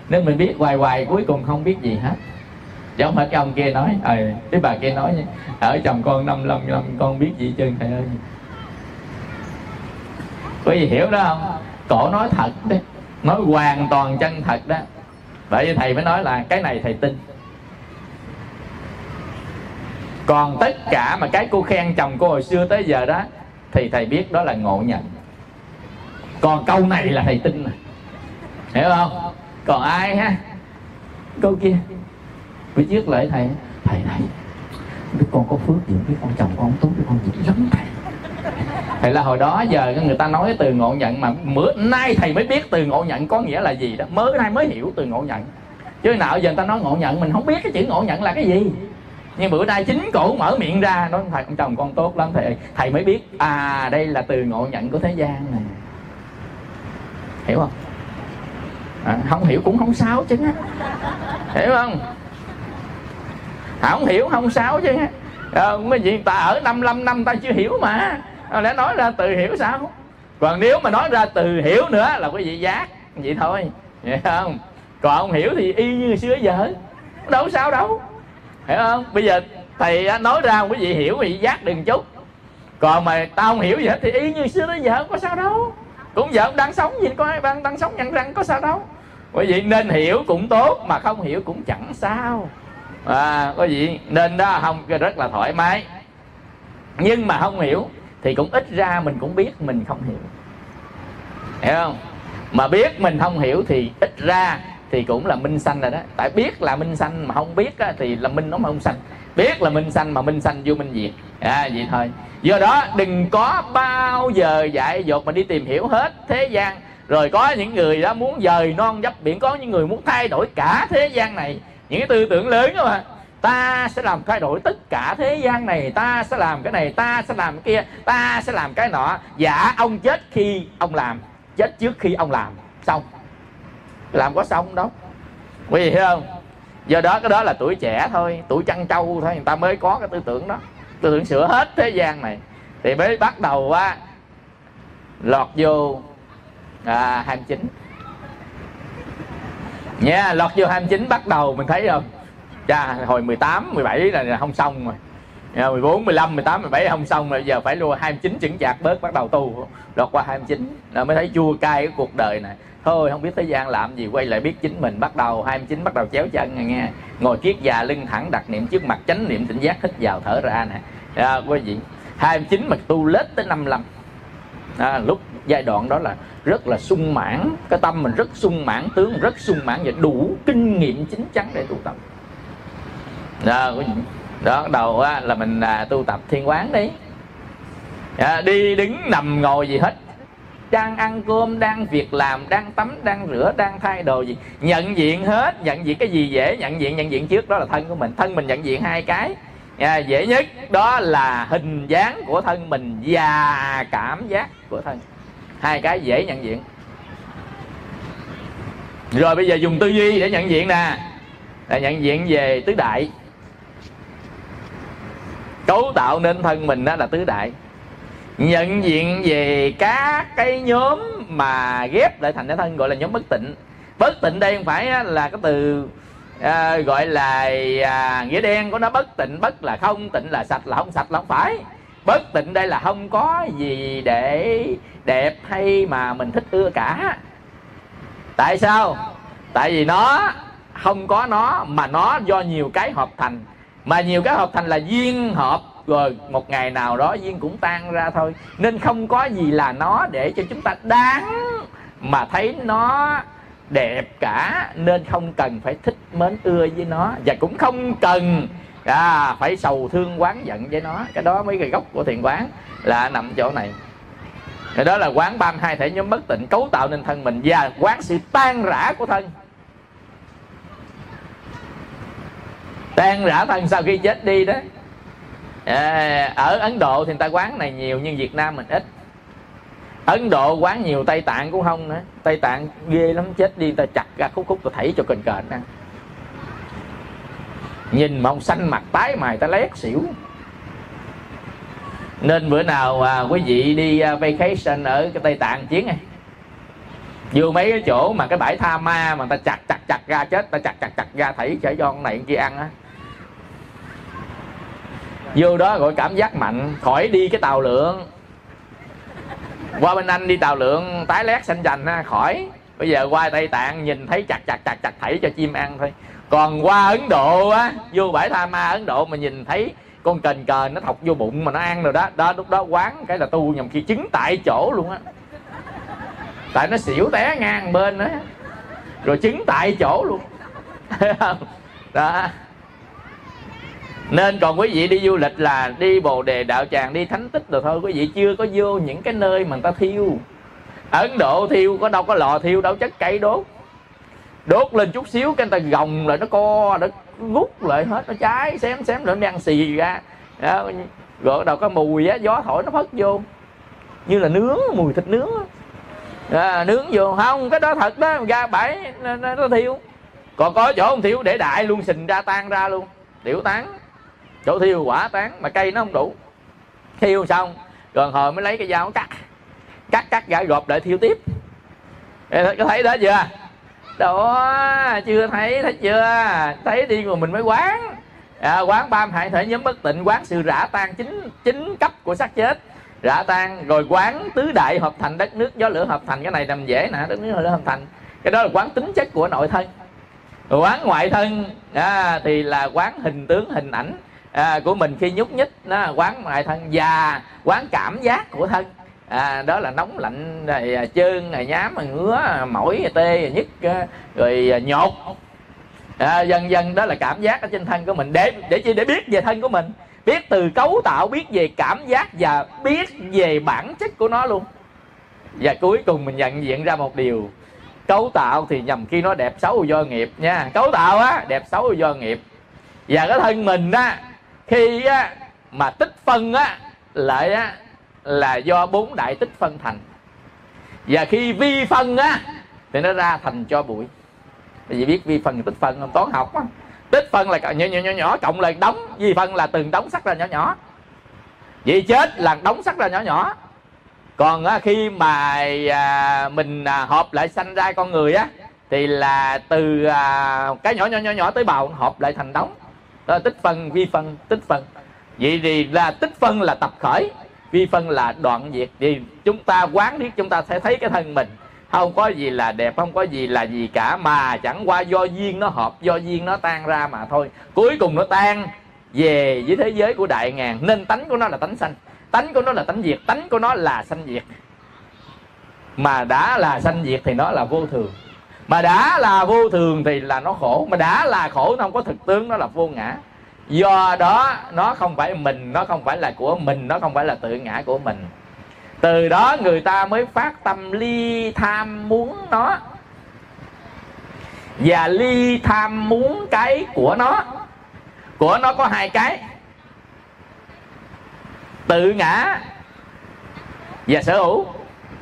Nên mình biết hoài hoài, cuối cùng không biết gì hết. Dạ Giống hết cái ông kia nói. Ờ cái bà kia nói ở chồng con năm năm năm con biết gì chân thầy ơi. Có gì hiểu đó không? Cổ nói thật đấy nói hoàn toàn chân thật đó. Vậy vì thầy mới nói là, cái này thầy tin còn tất cả mà cái cô khen chồng cô hồi xưa tới giờ đó, thì thầy biết đó là ngộ nhận. Còn câu này là thầy tin này hiểu không? Còn ai ha? Câu kia. Bữa trước lại thầy thầy này, biết con có phước gì, biết con chồng con tốt, biết con gì lắm thầy. Thầy là hồi đó giờ người ta nói từ ngộ nhận mà bữa nay thầy mới biết từ ngộ nhận có nghĩa là gì đó. Mới nay mới hiểu từ ngộ nhận. Chứ nào giờ người ta nói ngộ nhận, mình không biết cái chữ ngộ nhận là cái gì nhưng bữa nay chính cổ mở miệng ra nói thầy ông chồng con tốt lắm thầy thầy mới biết à đây là từ ngộ nhận của thế gian này hiểu không? À, không hiểu cũng không sao chứ. Hiểu không? À, không hiểu không sao chứ. À, mấy gì ta ở 55 năm ta chưa hiểu mà. À, lẽ nói ra từ hiểu sao? Còn nếu mà nói ra từ hiểu nữa là quý vị giác vậy thôi. Hiểu không? Còn không hiểu thì y như xưa giờ. Đâu sao đâu hiểu không? Bây giờ thầy nói ra quý vị hiểu quý vị giác đừng chút. Còn mà tao không hiểu gì hết thì y như xưa đó giờ có sao đâu. Cũng vợ đang sống gì có ai đang, đang sống nhăn răng có sao đâu. Quý vị nên hiểu cũng tốt mà không hiểu cũng chẳng sao. À, quý vị nên đó không rất là thoải mái. Nhưng mà không hiểu thì cũng ít ra mình cũng biết mình không hiểu. Hiểu không? Mà biết mình không hiểu thì ít ra thì cũng là minh sanh rồi đó. Tại biết là minh sanh mà không biết á, thì là minh nó mà không sanh. Biết là minh sanh mà minh sanh vô minh diệt. À vậy thôi. Do đó đừng có bao giờ dạy dột mà đi tìm hiểu hết thế gian. Rồi có những người đó muốn dời non dấp biển có những người muốn thay đổi cả thế gian này. Những cái tư tưởng lớn đó mà. Ta sẽ làm thay đổi tất cả thế gian này. Ta sẽ làm cái này ta sẽ làm cái kia ta sẽ làm cái nọ. Dạ ông chết khi ông làm chết trước khi ông làm. Xong làm có xong đâu. Quý vị hiểu không? Do đó cái đó là tuổi trẻ thôi tuổi chăn trâu thôi người ta mới có cái tư tưởng đó. Tư tưởng sửa hết thế gian này. Thì mới bắt đầu á lọt vô à, 29 nha yeah, lọt vô 29 bắt đầu mình thấy không? Cha hồi 18, 17 là không xong rồi. 14, 15, 18, 17 không xong rồi. Giờ phải lua 29 chững chạc bớt bắt đầu tu. Lọt qua 29 là mới thấy chua cay cái cuộc đời này. Thôi không biết thế gian làm gì quay lại biết chính mình. Bắt đầu 29 bắt đầu chéo chân nghe, nghe. Ngồi kiết già lưng thẳng đặt niệm trước mặt chánh niệm tỉnh giác hít vào thở ra nè. À, quý vị 29 mà tu lết tới 55 à, lúc giai đoạn đó là rất là sung mãn. Cái tâm mình rất sung mãn tướng rất sung mãn và đủ kinh nghiệm chính chắn để tu tập. Nè quý vị đó đầu á, là mình à, tu tập thiên quán đi. À, đi đứng nằm ngồi gì hết. Đang ăn cơm đang việc làm đang tắm đang rửa đang thay đồ gì. Nhận diện hết nhận diện cái gì dễ nhận diện nhận diện trước đó là thân của mình. Thân mình nhận diện hai cái. À, dễ nhất đó là hình dáng của thân mình và cảm giác của thân. Hai cái dễ nhận diện. Rồi bây giờ dùng tư duy để nhận diện nè. Là nhận diện về tứ đại cấu tạo nên thân mình đó là tứ đại. Nhận diện về các cái nhóm mà ghép lại thành cái thân gọi là nhóm bất tịnh. Bất tịnh đây không phải là cái từ à, gọi là à, nghĩa đen của nó bất tịnh. Bất là không tịnh là sạch là không sạch là không phải. Bất tịnh đây là không có gì để đẹp hay mà mình thích ưa cả. Tại sao? Tại vì nó không có nó mà nó do nhiều cái hợp thành mà nhiều cái hợp thành là duyên hợp rồi một ngày nào đó duyên cũng tan ra thôi. Nên không có gì là nó để cho chúng ta đáng mà thấy nó đẹp cả. Nên không cần phải thích mến ưa với nó. Và cũng không cần à, phải sầu thương quán giận với nó. Cái đó mới cái gốc của thiền quán là nằm chỗ này. Cái đó là quán ba hai thể nhóm bất tịnh cấu tạo nên thân mình và quán sự tan rã của thân. Tan rã thân sau khi chết đi đó. À, ở ấn độ thì người ta quán này nhiều nhưng việt nam mình ít. Ấn độ quán nhiều tây tạng cũng không nữa. Tây tạng ghê lắm chết đi ta chặt ra khúc khúc ta thảy cho cần kền ăn nhìn mông xanh mặt tái mày ta lét xỉu. Nên bữa nào à, quý vị đi à, vacation ở cái tây tạng chiến này vô mấy cái chỗ mà cái bãi tha ma mà ta chặt chặt chặt ra chết ta chặt chặt chặt ra thảy chở cho con này con kia ăn á vô đó gọi cảm giác mạnh khỏi đi cái tàu lượng. Qua bên anh đi tàu lượng tái lét xanh chành, ha khỏi. Bây giờ qua tây tạng nhìn thấy chặt chặt chặt chặt thảy cho chim ăn thôi. Còn qua ấn độ á vô bãi tha ma ấn độ mà nhìn thấy con kền cờ nó thọc vô bụng mà nó ăn rồi đó. Đó lúc đó quán cái là tu nhầm khi chứng tại chỗ luôn á. Tại nó xỉu té ngang bên á. Rồi chứng tại chỗ luôn. <laughs> Đó nên còn quý vị đi du lịch là đi bồ đề đạo tràng đi thánh tích rồi thôi. Quý vị chưa có vô những cái nơi mà người ta thiêu. Ấn độ thiêu có đâu có lò thiêu đâu chất cây đốt. Đốt lên chút xíu cái người ta gồng lại nó co nó rút lại hết nó cháy xém xém rồi nó ăn xì ra. Đó, rồi đầu có mùi á gió thổi nó phất vô. Như là nướng mùi thịt nướng à, nướng vô. Không cái đó thật đó ra bãi nó, nó, nó thiêu. Còn có chỗ không thiêu để đại luôn sình ra tan ra luôn. Tiểu tán chỗ thiêu quả tán mà cây nó không đủ. Thiêu xong gần hồi mới lấy cái dao cắt. Cắt cắt gãi gộp lại thiêu tiếp. Có thấy đó chưa? Đó chưa thấy thấy chưa? Thấy đi rồi mình mới quán. À, quán ba hại thể nhóm bất tịnh quán sự rã tan chính chính cấp của xác chết. Rã tan rồi quán tứ đại hợp thành đất nước gió lửa hợp thành cái này nằm dễ nè đất nước gió lửa hợp thành. Cái đó là quán tính chất của nội thân. Quán ngoại thân à, thì là quán hình tướng hình ảnh à, của mình khi nhúc nhích nó quán ngoại thân và quán cảm giác của thân. À, đó là nóng lạnh rồi à, trơn rồi nhám rồi ngứa mỏi rồi tê rồi nhức rồi à, nhột. À, dần dần đó là cảm giác ở trên thân của mình. Để để chi? Để biết về thân của mình. Biết từ cấu tạo biết về cảm giác và biết về bản chất của nó luôn. Và cuối cùng mình nhận diện ra một điều. Cấu tạo thì nhầm khi nó đẹp xấu do nghiệp nha. Cấu tạo á đẹp xấu do nghiệp. Và cái thân mình á khi á mà tích phân á lại á là do bốn đại tích phân thành. Và khi vi phân á thì nó ra thành cho bụi. Bởi vì biết vi phân tích phân không toán học á tích phân là nhỏ nhỏ nhỏ, nhỏ cộng là đóng. Vi phân là từng đóng sắc ra nhỏ nhỏ. Vì chết là đóng sắc ra nhỏ nhỏ. Còn á, khi mà à, mình à, hợp lại sanh ra con người á thì là từ à, cái nhỏ nhỏ nhỏ nhỏ tới bào hợp lại thành đóng đó tích phân, vi phân, tích phân. Vậy thì là tích phân là tập khởi, vi phân là đoạn diệt. Thì chúng ta quán biết, chúng ta sẽ thấy cái thân mình. Không có gì là đẹp, không có gì là gì cả, mà chẳng qua do duyên nó hợp, do duyên nó tan ra mà thôi. Cuối cùng nó tan về với thế giới của đại ngàn. Nên tánh của nó là tánh sanh, tánh của nó là tánh diệt, tánh của nó là sanh diệt. Mà đã là sanh diệt thì nó là vô thường mà đã là vô thường thì là nó khổ. Mà đã là khổ, nó không có thực tướng, nó là vô ngã. Do đó, nó không phải mình, nó không phải là của mình, nó không phải là tự ngã của mình. Từ đó người ta mới phát tâm ly tham muốn nó. Và ly tham muốn cái của nó. Của nó có hai cái. Tự ngã và sở hữu.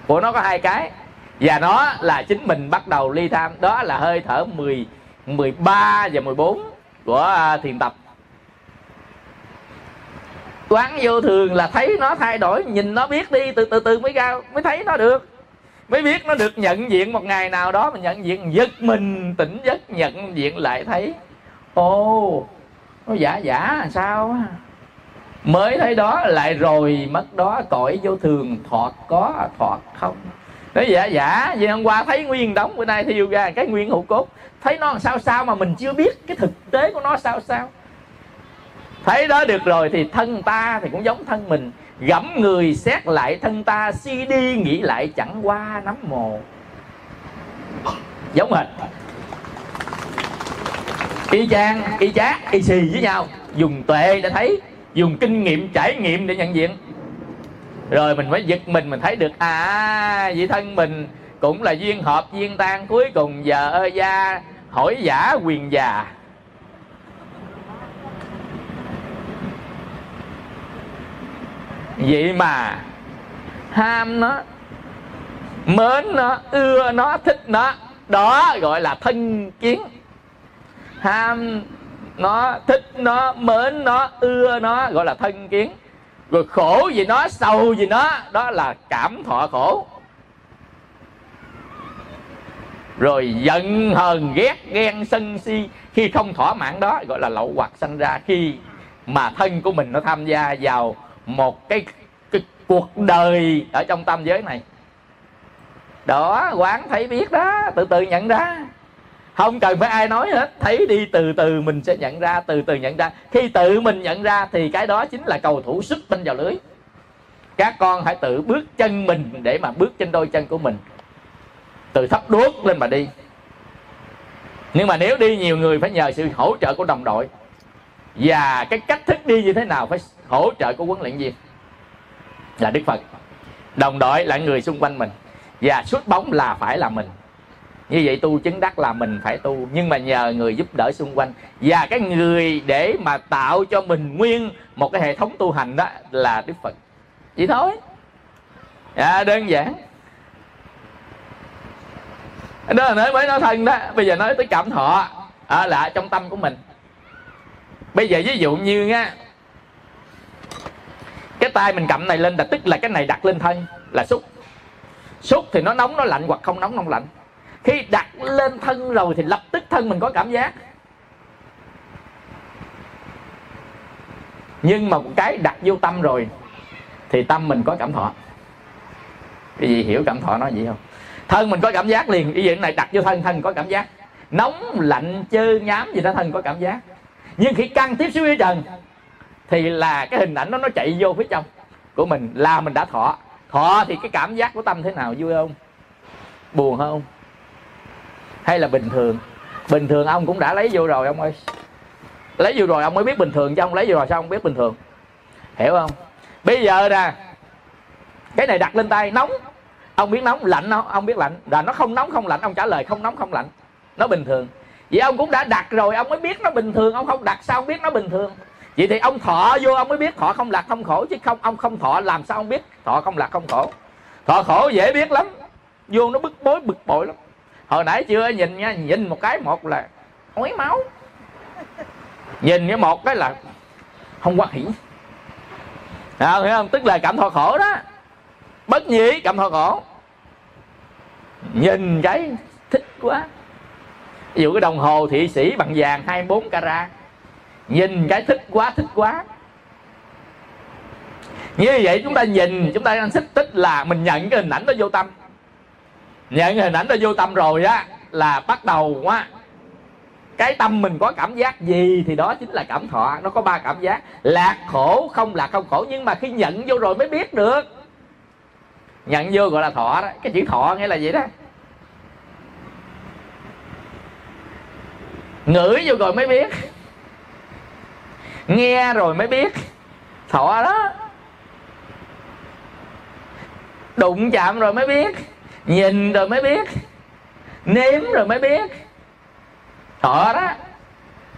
Của nó có hai cái và nó là chính mình bắt đầu ly tham. Đó là hơi thở 10 13 và 14 của à, thiền tập. Quán vô thường là thấy nó thay đổi, nhìn nó biết đi, từ từ từ mới ra, mới thấy nó được. Mới biết nó được nhận diện một ngày nào đó mình nhận diện giật mình, tỉnh giấc, nhận diện lại thấy, ô, nó giả giả làm sao mới thấy đó, lại rồi mất đó, cõi vô thường thọt có thọt không? Nói giả giả vậy hôm qua thấy nguyên đóng, bữa nay thì ra cái nguyên hữu cốt. Thấy nó làm sao sao mà mình chưa biết cái thực tế của nó sao sao. Thấy đó được rồi thì thân ta thì cũng giống thân mình. Gẫm người xét lại thân ta, suy đi nghĩ lại chẳng qua nắm mồ. Giống hệt. Y chang, y chát, y xì với nhau. Dùng tuệ để thấy, dùng kinh nghiệm trải nghiệm để nhận diện rồi mình mới giật mình mình thấy được à vậy thân mình cũng là duyên hợp, duyên tan. Cuối cùng giờ ơ gia hỏi giả quyền già. Vậy mà ham nó, mến nó, ưa nó, thích nó, đó gọi là thân kiến. Ham nó, thích nó, mến nó, ưa nó gọi là thân kiến rồi khổ gì nó sầu gì nó đó là cảm thọ khổ. Rồi giận hờn ghét ghen sân si khi không thỏa mãn đó gọi là lậu hoặc sanh ra. Khi mà thân của mình nó tham gia vào một cái, cái cuộc đời ở trong tam giới này. Đó quán thấy biết đó từ từ nhận ra không cần phải ai nói hết. Thấy đi, từ từ mình sẽ nhận ra, từ từ nhận ra. Khi tự mình nhận ra thì cái đó chính là cầu thủ sức bên vào lưới. Các con hãy tự bước chân mình để mà bước trên đôi chân của mình. Từ thấp đuốc lên mà đi. Nhưng mà nếu đi, nhiều người phải nhờ sự hỗ trợ của đồng đội. Và cái cách thức đi như thế nào phải hỗ trợ của huấn luyện viên? Là đức phật. Đồng đội là người xung quanh mình. Và sút bóng là phải là mình như vậy tu chứng đắc là mình phải tu nhưng mà nhờ người giúp đỡ xung quanh và cái người để mà tạo cho mình nguyên một cái hệ thống tu hành đó là đức phật. Chỉ thôi. À, đơn giản. Đó là nói mới nói thân đó bây giờ nói tới cảm thọ à, là trong tâm của mình. Bây giờ ví dụ như á cái tay mình cầm này lên là tức là cái này đặt lên thân là xúc. Xúc thì nó nóng nó lạnh hoặc không nóng không lạnh khi đặt lên thân rồi thì lập tức thân mình có cảm giác. Nhưng mà một cái đặt vô tâm rồi thì tâm mình có cảm thọ. Cái gì hiểu cảm thọ nói gì không? Thân mình có cảm giác liền. Cái vậy này đặt vô thân thân có cảm giác. Nóng, lạnh, chơ, nhám gì đó, thân có cảm giác. Nhưng khi căng tiếp xúc với trần thì là cái hình ảnh đó nó chạy vô phía trong của mình. Là mình đã thọ. Thọ thì cái cảm giác của tâm thế nào, vui không? Buồn không? Hay là bình thường? Bình thường ông cũng đã lấy vô rồi ông ơi. Lấy vô rồi ông mới biết bình thường chứ ông lấy vô rồi sao ông biết bình thường? Hiểu không? Bây giờ nè, cái này đặt lên tay, nóng. Ông biết nóng, lạnh không? Ông biết lạnh. Là nó không nóng, không lạnh, ông trả lời không nóng, không lạnh. Nó bình thường. Vậy ông cũng đã đặt rồi, ông mới biết nó bình thường. Ông không đặt sao ông biết nó bình thường? Vậy thì ông thọ vô, ông mới biết thọ không lạc, không khổ. Chứ không, ông không thọ, làm sao ông biết thọ không lạc, không khổ? Thọ khổ dễ biết lắm. Vô nó bức bối, bực bội lắm hồi nãy chưa nhìn nha nhìn một cái một là ói máu. Nhìn cái một cái là không quan hỷ à, hiểu không? Tức là cảm thọ khổ đó. Bất nhị cảm thọ khổ. Nhìn cái thích quá. Ví dụ cái đồng hồ thị sĩ bằng vàng 24 carat. Nhìn cái thích quá thích quá. Như vậy chúng ta nhìn chúng ta đang thích tích là mình nhận cái hình ảnh đó vô tâm nhận hình ảnh nó vô tâm rồi á, là bắt đầu quá cái tâm mình có cảm giác gì thì đó chính là cảm thọ. Nó có ba cảm giác, lạc khổ, không lạc không khổ. Nhưng mà khi nhận vô rồi mới biết được. Nhận vô gọi là thọ đó, cái chữ thọ nghĩa là gì đó? Ngửi vô rồi mới biết. Nghe rồi mới biết. Thọ đó. Đụng chạm rồi mới biết nhìn rồi mới biết. Nếm rồi mới biết. Thọ đó.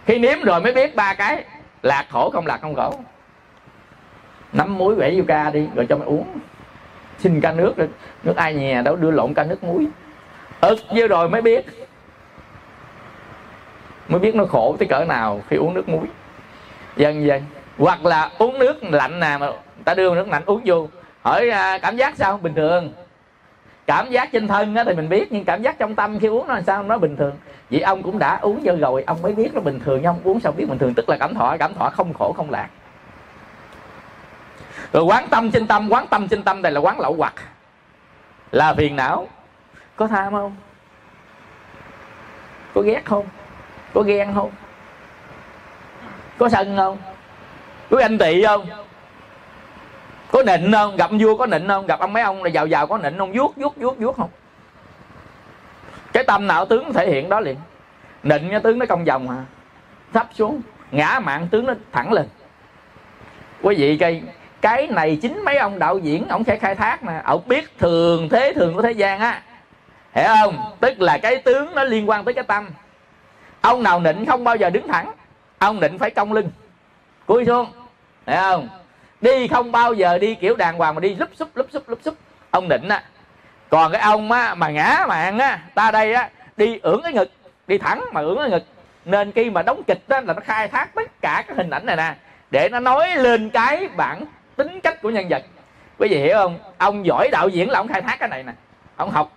Khi nếm rồi mới biết ba cái. Lạc khổ không lạc không khổ. Nắm muối vẽ vô ca đi, rồi cho mày uống. Xin ca nước rồi, nước ai nhà đâu, đưa lộn ca nước muối. Ực vô rồi mới biết. Mới biết nó khổ tới cỡ nào khi uống nước muối. Dần dần hoặc là uống nước lạnh nè, mà ta đưa nước lạnh uống vô. Hỏi à, cảm giác sao? Bình thường cảm giác trên thân á thì mình biết, nhưng cảm giác trong tâm khi uống nó làm sao, nó bình thường. Vậy ông cũng đã uống vô rồi, ông mới biết nó bình thường, nhưng ông uống sao biết bình thường? Tức là cảm thọ cảm thọ không khổ, không lạc. Rồi quán tâm trên tâm, quán tâm trên tâm này là quán lậu hoặc. Là phiền não. Có tham không? Có ghét không? Có ghen không? Có sân không? Có anh tị không? Có nịnh không? Gặp vua có nịnh không? Gặp ông mấy ông là giàu giàu có nịnh không? Vuốt vuốt vuốt vuốt không? Cái tâm nào tướng thể hiện đó liền. Nịnh cái tướng nó cong vòng à. Thấp xuống. Ngã mạng, tướng nó thẳng lên. Quý vị cây cái này chính mấy ông đạo diễn, ông sẽ khai thác nè. Ông biết thường thế, thường của thế gian á. Hiểu không? Tức là cái tướng nó liên quan tới cái tâm. Ông nào nịnh không bao giờ đứng thẳng. Ông nịnh phải cong lưng. Cúi xuống. Hiểu không? Đi không bao giờ đi kiểu đàng hoàng mà đi lúp xúp lúp xúp lúp xúp. Ông định á, còn cái ông á mà ngã mạng á, ta đây á, đi ưỡn cái ngực, đi thẳng mà ưỡn cái ngực. Nên khi mà đóng kịch đó là nó khai thác tất cả các hình ảnh này nè, để nó nói lên cái bản tính cách của nhân vật. Quý vị hiểu không? Ông giỏi đạo diễn là ông khai thác cái này nè. Ông học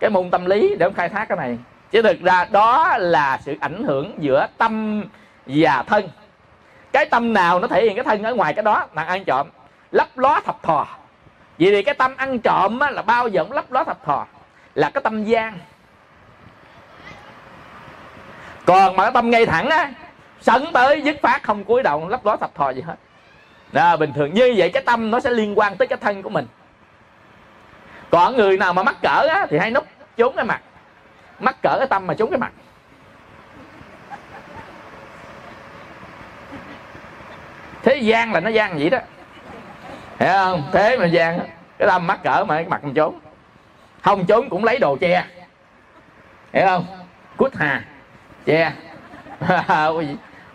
cái môn tâm lý để ông khai thác cái này. Chứ thực ra đó là sự ảnh hưởng giữa tâm và thân cái tâm nào nó thể hiện cái thân ở ngoài cái đó là ăn trộm lấp ló thập thò. Vì thì cái tâm ăn trộm á, là bao giờ cũng lấp ló thập thò. Là cái tâm gian. Còn mà cái tâm ngay thẳng á sẵn tới dứt phát không cúi đầu lấp ló thập thò gì hết. Đó, bình thường như vậy cái tâm nó sẽ liên quan tới cái thân của mình. Còn người nào mà mắc cỡ á, thì hay núp trốn cái mặt. Mắc cỡ cái tâm mà trốn cái mặt. Thế gian là nó gian vậy đó. Hiểu không? Thế mà gian cái tâm mắc cỡ mà cái mặt mình trốn. Không trốn cũng lấy đồ che. Hiểu không? Cút hà, che. <laughs>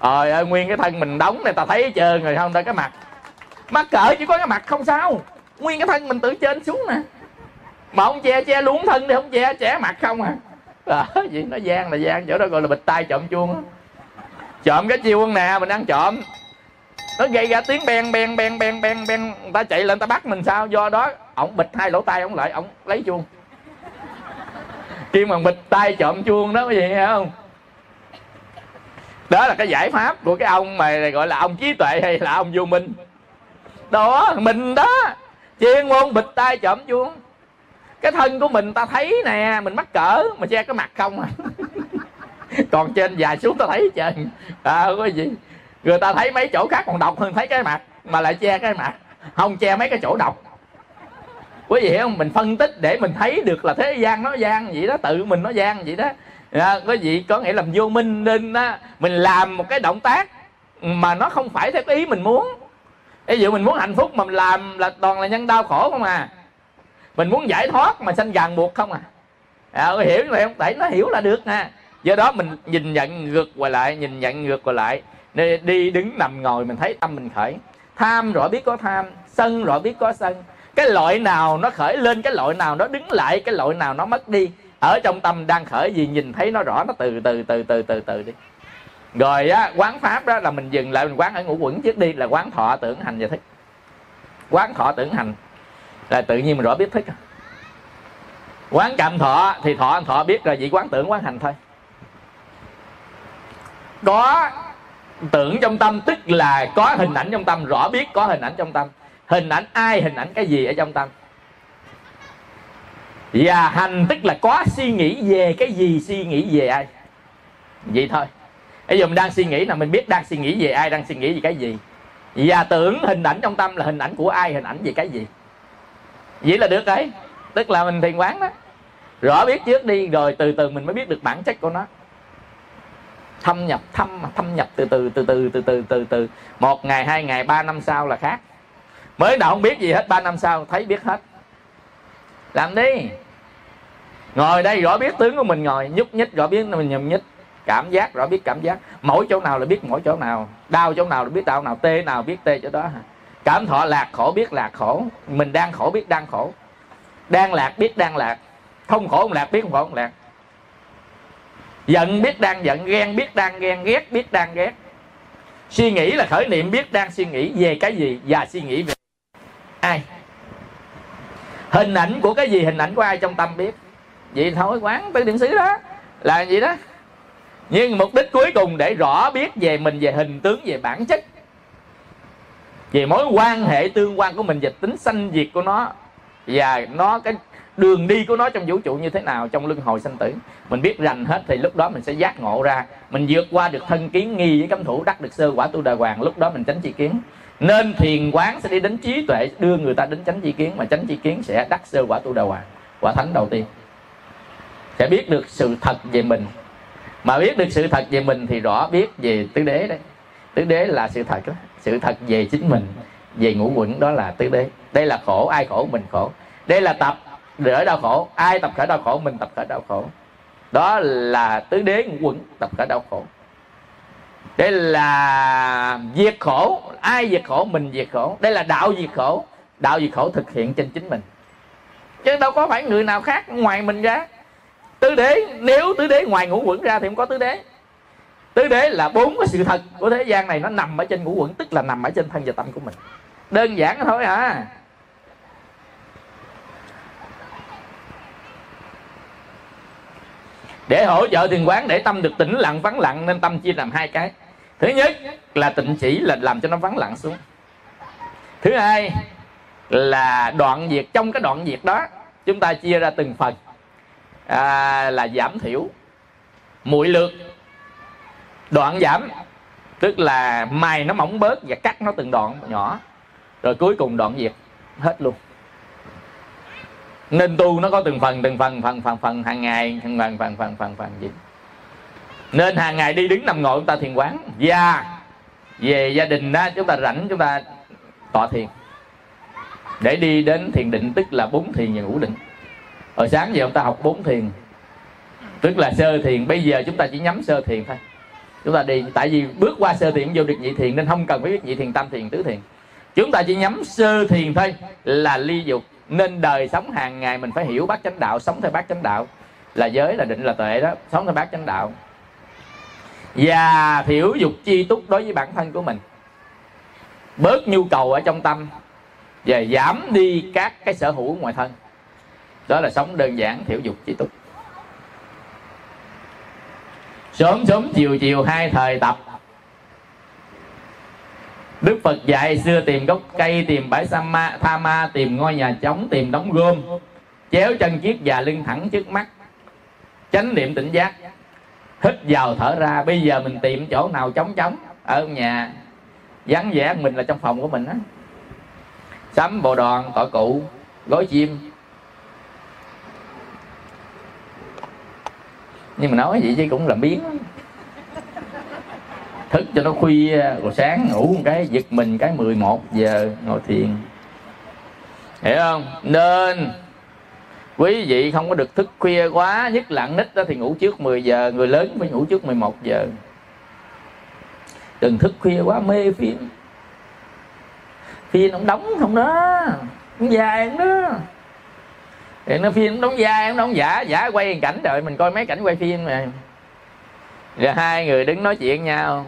Trời ơi, nguyên cái thân mình đóng này ta thấy hết trơn rồi, không ta cái mặt. Mắc cỡ chỉ có cái mặt không sao. Nguyên cái thân mình từ trên xuống nè. Mà không che che luôn thân đi không che che mặt không à. Gì vậy nó gian là gian, chỗ đó gọi là bịch tay trộm chuông. Trộm cái chiêu nè, mình ăn trộm nó gây ra tiếng beng beng beng beng beng beng. Người ta chạy lên ta bắt mình sao? Do đó, ổng bịch hai lỗ tai ổng lại, ổng lấy chuông. Khi mà bịch tay trộm chuông đó, cái gì, hiểu không? Đó là cái giải pháp của cái ông mà gọi là ông trí tuệ hay là ông vô minh. Đó, mình đó, chuyên môn bịch tay trộm chuông. Cái thân của mình ta thấy nè, mình mắc cỡ, mà che cái mặt không à. <laughs> Còn trên dài xuống ta thấy trời. À có gì người ta thấy mấy chỗ khác còn độc hơn thấy cái mặt mà lại che cái mặt không che mấy cái chỗ độc quý vị hiểu không? Mình phân tích để mình thấy được là thế gian nó gian vậy đó tự mình nó gian vậy đó. À, quý vị có nghĩa là vô minh nên đó, mình làm một cái động tác mà nó không phải theo cái ý mình muốn. Ví dụ mình muốn hạnh phúc mà mình làm là toàn là nhân đau khổ không à. Mình muốn giải thoát mà sanh ràng buộc không à, à hiểu vậy không? Tại nó hiểu là được nè. Do đó mình nhìn nhận ngược qua lại nhìn nhận ngược qua lại đi đứng nằm ngồi mình thấy tâm mình khởi. Tham rõ biết có tham, sân rõ biết có sân. Cái loại nào nó khởi lên, cái loại nào nó đứng lại, cái loại nào nó mất đi. Ở trong tâm đang khởi gì nhìn thấy nó rõ, nó từ từ từ từ từ từ đi. Rồi á, quán pháp đó là mình dừng lại, mình quán ở ngũ quẩn trước đi, là quán thọ tưởng hành và thức quán thọ tưởng hành là tự nhiên mình rõ biết thức à. quán cảm thọ thì thọ thọ biết rồi chỉ quán tưởng quán hành thôi. Có tưởng trong tâm, tức là có hình ảnh trong tâm, rõ biết có hình ảnh trong tâm. Hình ảnh ai, hình ảnh cái gì ở trong tâm? Và hành tức là có suy nghĩ về cái gì, suy nghĩ về ai? Vậy thôi. Bây giờ mình đang suy nghĩ là mình biết đang suy nghĩ về ai, đang suy nghĩ về cái gì. Và tưởng hình ảnh trong tâm là hình ảnh của ai, hình ảnh về cái gì? Vậy là được đấy. Tức là mình thiền quán đó. Rõ biết trước đi, rồi từ từ mình mới biết được bản chất của nó thâm nhập, thâm thâm nhập từ từ từ từ từ từ từ từ. Một ngày, hai ngày, ba năm sau là khác. Mới đầu không biết gì hết, ba năm sau thấy biết hết. Làm đi. Ngồi đây rõ biết tướng của mình ngồi, nhúc nhích, rõ biết mình nhầm nhích. Cảm giác, rõ biết cảm giác. Mỗi chỗ nào là biết, mỗi chỗ nào. Đau chỗ nào là biết đau nào, tê nào biết tê chỗ đó. Cảm thọ lạc khổ, biết lạc khổ. Mình đang khổ, biết đang khổ. Đang lạc, biết đang lạc. Không khổ không lạc, biết không khổ không lạc giận biết đang giận, ghen biết đang ghen, ghét biết đang ghét. Suy nghĩ là khởi niệm biết đang suy nghĩ về cái gì và suy nghĩ về ai. Hình ảnh của cái gì, hình ảnh của ai trong tâm biết. Vậy thôi, quán tới điểm xứ đó. Là gì đó. Nhưng mục đích cuối cùng để rõ biết về mình, về hình tướng, về bản chất, về mối quan hệ, tương quan của mình, về tính sanh diệt của nó. Và nó cái đường đi của nó trong vũ trụ như thế nào, trong luân hồi sanh tử. Mình biết rành hết thì lúc đó mình sẽ giác ngộ ra. Mình vượt qua được thân kiến nghi với cấm thủ, đắc được sơ quả tu đà hoàng, lúc đó mình tránh chi kiến. Nên thiền quán sẽ đi đến trí tuệ, đưa người ta đến tránh chi kiến, mà tránh chi kiến sẽ đắc sơ quả tu đà hoàng, quả thánh đầu tiên. Sẽ biết được sự thật về mình. Mà biết được sự thật về mình thì rõ biết về tứ đế đấy. Tứ đế là sự thật đó. Sự thật về chính mình, về ngũ quẩn đó là tứ đế. Đây là khổ, ai khổ? Mình khổ. Đây là tập đỡ đau khổ. Ai tập khởi đau khổ, mình tập khởi đau khổ. Đó là tứ đế ngũ quẩn tập khởi đau khổ. Đây là diệt khổ. Ai diệt khổ? Mình diệt khổ. Đây là đạo diệt khổ. Đạo diệt khổ thực hiện trên chính mình. Chứ đâu có phải người nào khác ngoài mình ra. Tứ đế, nếu tứ đế ngoài ngũ quẩn ra thì không có tứ đế. Tứ đế là bốn cái sự thật của thế gian này. Nó nằm ở trên ngũ quẩn, tức là nằm ở trên thân và tâm của mình. Đơn giản thôi à. Để hỗ trợ thiền quán để tâm được tĩnh lặng vắng lặng nên tâm chia làm hai cái. Thứ nhất là tịnh chỉ là làm cho nó vắng lặng xuống. Thứ hai là đoạn diệt trong cái đoạn diệt đó chúng ta chia ra từng phần. À, là giảm thiểu muội lược. Đoạn giảm tức là mài nó mỏng bớt và cắt nó từng đoạn nhỏ. Rồi cuối cùng đoạn diệt hết luôn nên tu nó có từng phần từng phần phần phần phần, hàng ngày, hàng phần phần phần phần phần gì. Nên hàng ngày đi đứng nằm ngồi chúng ta thiền quán. Và về gia đình đó chúng ta rảnh chúng ta tọa thiền. Để đi đến thiền định, tức là bốn thiền và ngũ định. Hồi sáng giờ chúng ta học bốn thiền. Tức là sơ thiền, bây giờ chúng ta chỉ nhắm sơ thiền thôi. Chúng ta đi, tại vì bước qua sơ thiền, vô được nhị thiền, nên không cần phải biết nhị thiền, tam thiền, tứ thiền. Chúng ta chỉ nhắm sơ thiền thôi là ly dục nên đời sống hàng ngày mình phải hiểu bát chánh đạo, sống theo bát chánh đạo. Là giới là định, là tuệ đó, sống theo bát chánh đạo. Và thiểu dục chi túc đối với bản thân của mình. Bớt nhu cầu ở trong tâm và giảm đi các cái sở hữu ngoài thân. Đó là sống đơn giản, thiểu dục chi túc. Sớm sớm, chiều chiều, hai thời tập Đức Phật dạy xưa tìm gốc cây Tìm bãi sa ma, tha ma Tìm ngôi nhà trống Tìm đống gom Chéo chân chiếc và lưng thẳng trước mắt. Chánh niệm tỉnh giác. Hít vào thở ra Bây giờ mình tìm chỗ nào trống trống Ở nhà. Vắng vẻ mình là trong phòng của mình á. Sắm bộ đoàn, tọa cụ, gối chim. Nhưng mà nói vậy chứ cũng là biến thức cho nó khuya, rồi sáng ngủ một cái, giật mình cái 11 giờ ngồi thiền. Hiểu không? Nên, quý vị không có được thức khuya quá, nhất là nít đó thì ngủ trước 10 giờ, người lớn phải ngủ trước 11 giờ. Đừng thức khuya quá, mê phim. Phim ông đóng không đó ông dài không đó. Thì nó phim đóng dài ông đóng, giả giả quay cảnh đợi mình coi mấy cảnh quay phim này rồi hai người đứng nói chuyện nhau.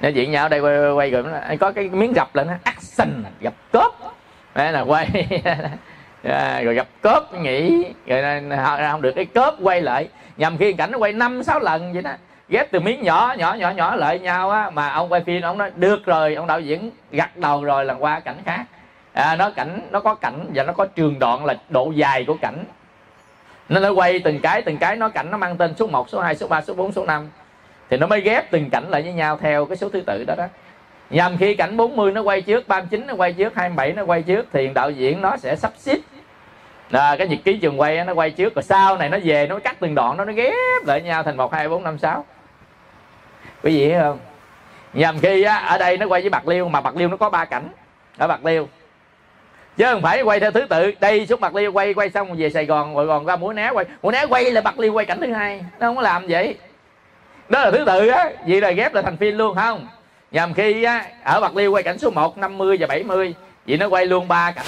Nói chuyện nhau đây quay, quay rồi anh có cái miếng gặp lên action gặp cốp. Đây là quay. À, <laughs> rồi gặp cốp nghỉ. Rồi không được cái cốp quay lại. Nhằm khi cảnh nó quay năm sáu lần vậy đó. Ghép từ miếng nhỏ nhỏ nhỏ nhỏ lại nhau á. Mà ông quay phim ông nói được rồi ông đạo diễn gật đầu rồi là qua cảnh khác. À, nó cảnh nó có cảnh và nó có trường đoạn là độ dài của cảnh nên nó quay từng cái từng cái nó cảnh nó mang tên số 1, số 2, số 3, số 4, số 5 thì nó mới ghép từng cảnh lại với nhau theo cái số thứ tự đó đó. Nhằm khi cảnh 40 nó quay trước 39 nó quay trước 27 nó quay trước thì đạo diễn nó sẽ sắp xếp. À, cái nhật ký trường quay nó quay trước rồi sau này nó về nó cắt từng đoạn đó nó ghép lại nhau thành một hai bốn năm sáu. Quý vị hiểu không? Nhằm khi á, ở đây nó quay với bạc liêu mà bạc liêu nó có ba cảnh ở bạc liêu chứ không phải quay theo thứ tự đây xuống bạc liêu quay quay xong về sài gòn rồi còn ra mũi né quay. Mũi né quay là bạc liêu quay cảnh thứ hai nó không có làm vậy. Đó là thứ tự á vậy là ghép là thành phim luôn không? Nhằm khi á, ở bạc liêu quay cảnh số 1, 50 và 70 vậy nó quay luôn ba cảnh.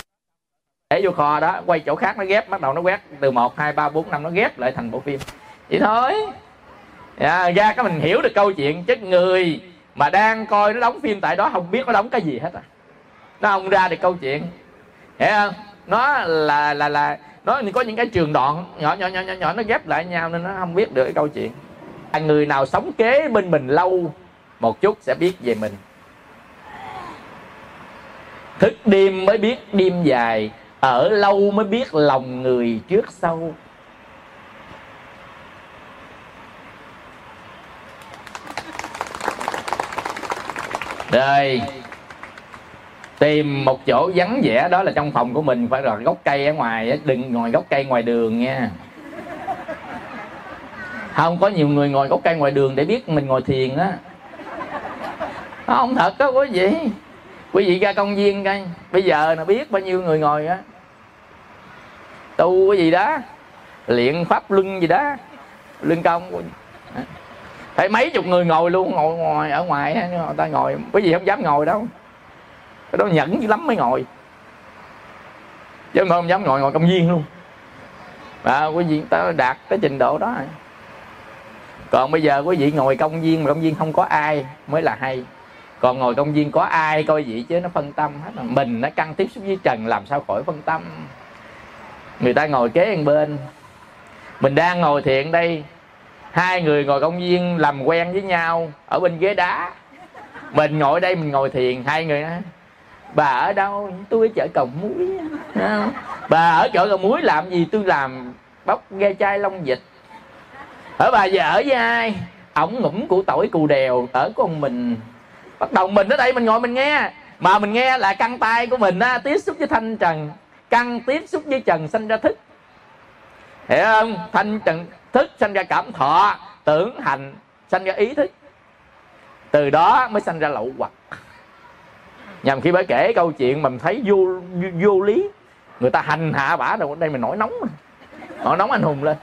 Để vô kho đó quay chỗ khác nó ghép bắt đầu nó quét từ 1, 2, 3, 4, 5 nó ghép lại thành bộ phim. Vậy thôi. À, ra cái mình hiểu được câu chuyện chứ người mà đang coi nó đóng phim tại đó không biết nó đóng cái gì hết à. Nó không ra được câu chuyện hiểu không? Nó là là là, nó có những cái trường đoạn nhỏ nhỏ nhỏ nhỏ nhỏ, nó ghép lại nhau nên nó không biết được cái câu chuyện. À, người nào sống kế bên mình lâu, một chút sẽ biết về mình. Thức đêm mới biết đêm dài, ở lâu mới biết lòng người trước sau. Rồi tìm một chỗ vắng vẻ, đó là trong phòng của mình, phải rồi, gốc cây ở ngoài đừng ngồi gốc cây ngoài đường nha. Không có nhiều người ngồi gốc cây ngoài đường để biết mình ngồi thiền á. Không thật đó quý vị. Quý vị ra công viên coi, bây giờ là biết bao nhiêu người ngồi á. Tu cái gì đó, luyện pháp luân gì đó lưng công phải mấy chục người ngồi luôn, ngồi ngoài ở ngoài người ta ngồi, quý vị không dám ngồi đâu cái đó nhẫn dữ lắm mới ngồi. Chứ không dám ngồi ngồi công viên luôn. À, quý vị ta đạt cái trình độ đó rồi. Còn bây giờ quý vị ngồi công viên mà công viên không có ai mới là hay. Còn ngồi công viên có ai coi vậy chứ nó phân tâm hết. Rồi. mình nó căng tiếp xúc với trần làm sao khỏi phân tâm. Người ta ngồi kế bên. Bên mình đang ngồi thiện đây. Hai người ngồi công viên làm quen với nhau ở bên ghế đá. Mình ngồi đây mình ngồi thiền. Hai người đó bà ở đâu? Tôi ở chợ cầu muối bà ở chợ cầu muối làm gì? Tôi làm bóc ghe chai long vịt. Ở bà giờ ở với ai? Ổng ngủm của tỏi cù đèo ở con mình. Bắt đầu mình ở đây mình ngồi mình nghe. Mà mình nghe là căng tay của mình á tiếp xúc với thanh trần. Căng tiếp xúc với trần sanh ra thức. Hiểu không? Thanh trần thức sanh ra cảm thọ tưởng hành sanh ra ý thức. Từ đó mới sanh ra lậu hoặc nhằm khi bà kể câu chuyện mình thấy vô vô, vô lý người ta hành hạ bả rồi đây mình nổi nóng nổi nóng anh hùng lên.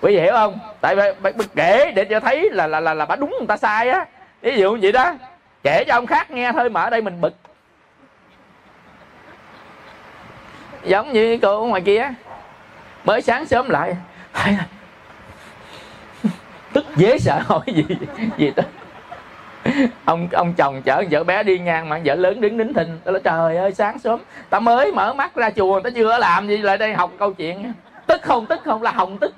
Quý vị hiểu không? Tại vì bà, bà kể để cho thấy là là là là bà đúng người ta sai á. Ví dụ như vậy đó kể cho ông khác nghe thôi mà ở đây mình bực. Giống như cô ở ngoài kia mới sáng sớm lại. <laughs> Tức dễ sợ hỏi gì gì đó. <laughs> ông ông chồng chở vợ bé đi ngang mà vợ lớn đứng nín thình tôi nói trời ơi sáng sớm ta mới mở mắt ra chùa ta chưa làm gì lại đây học câu chuyện? Tức không tức không là hồng tức.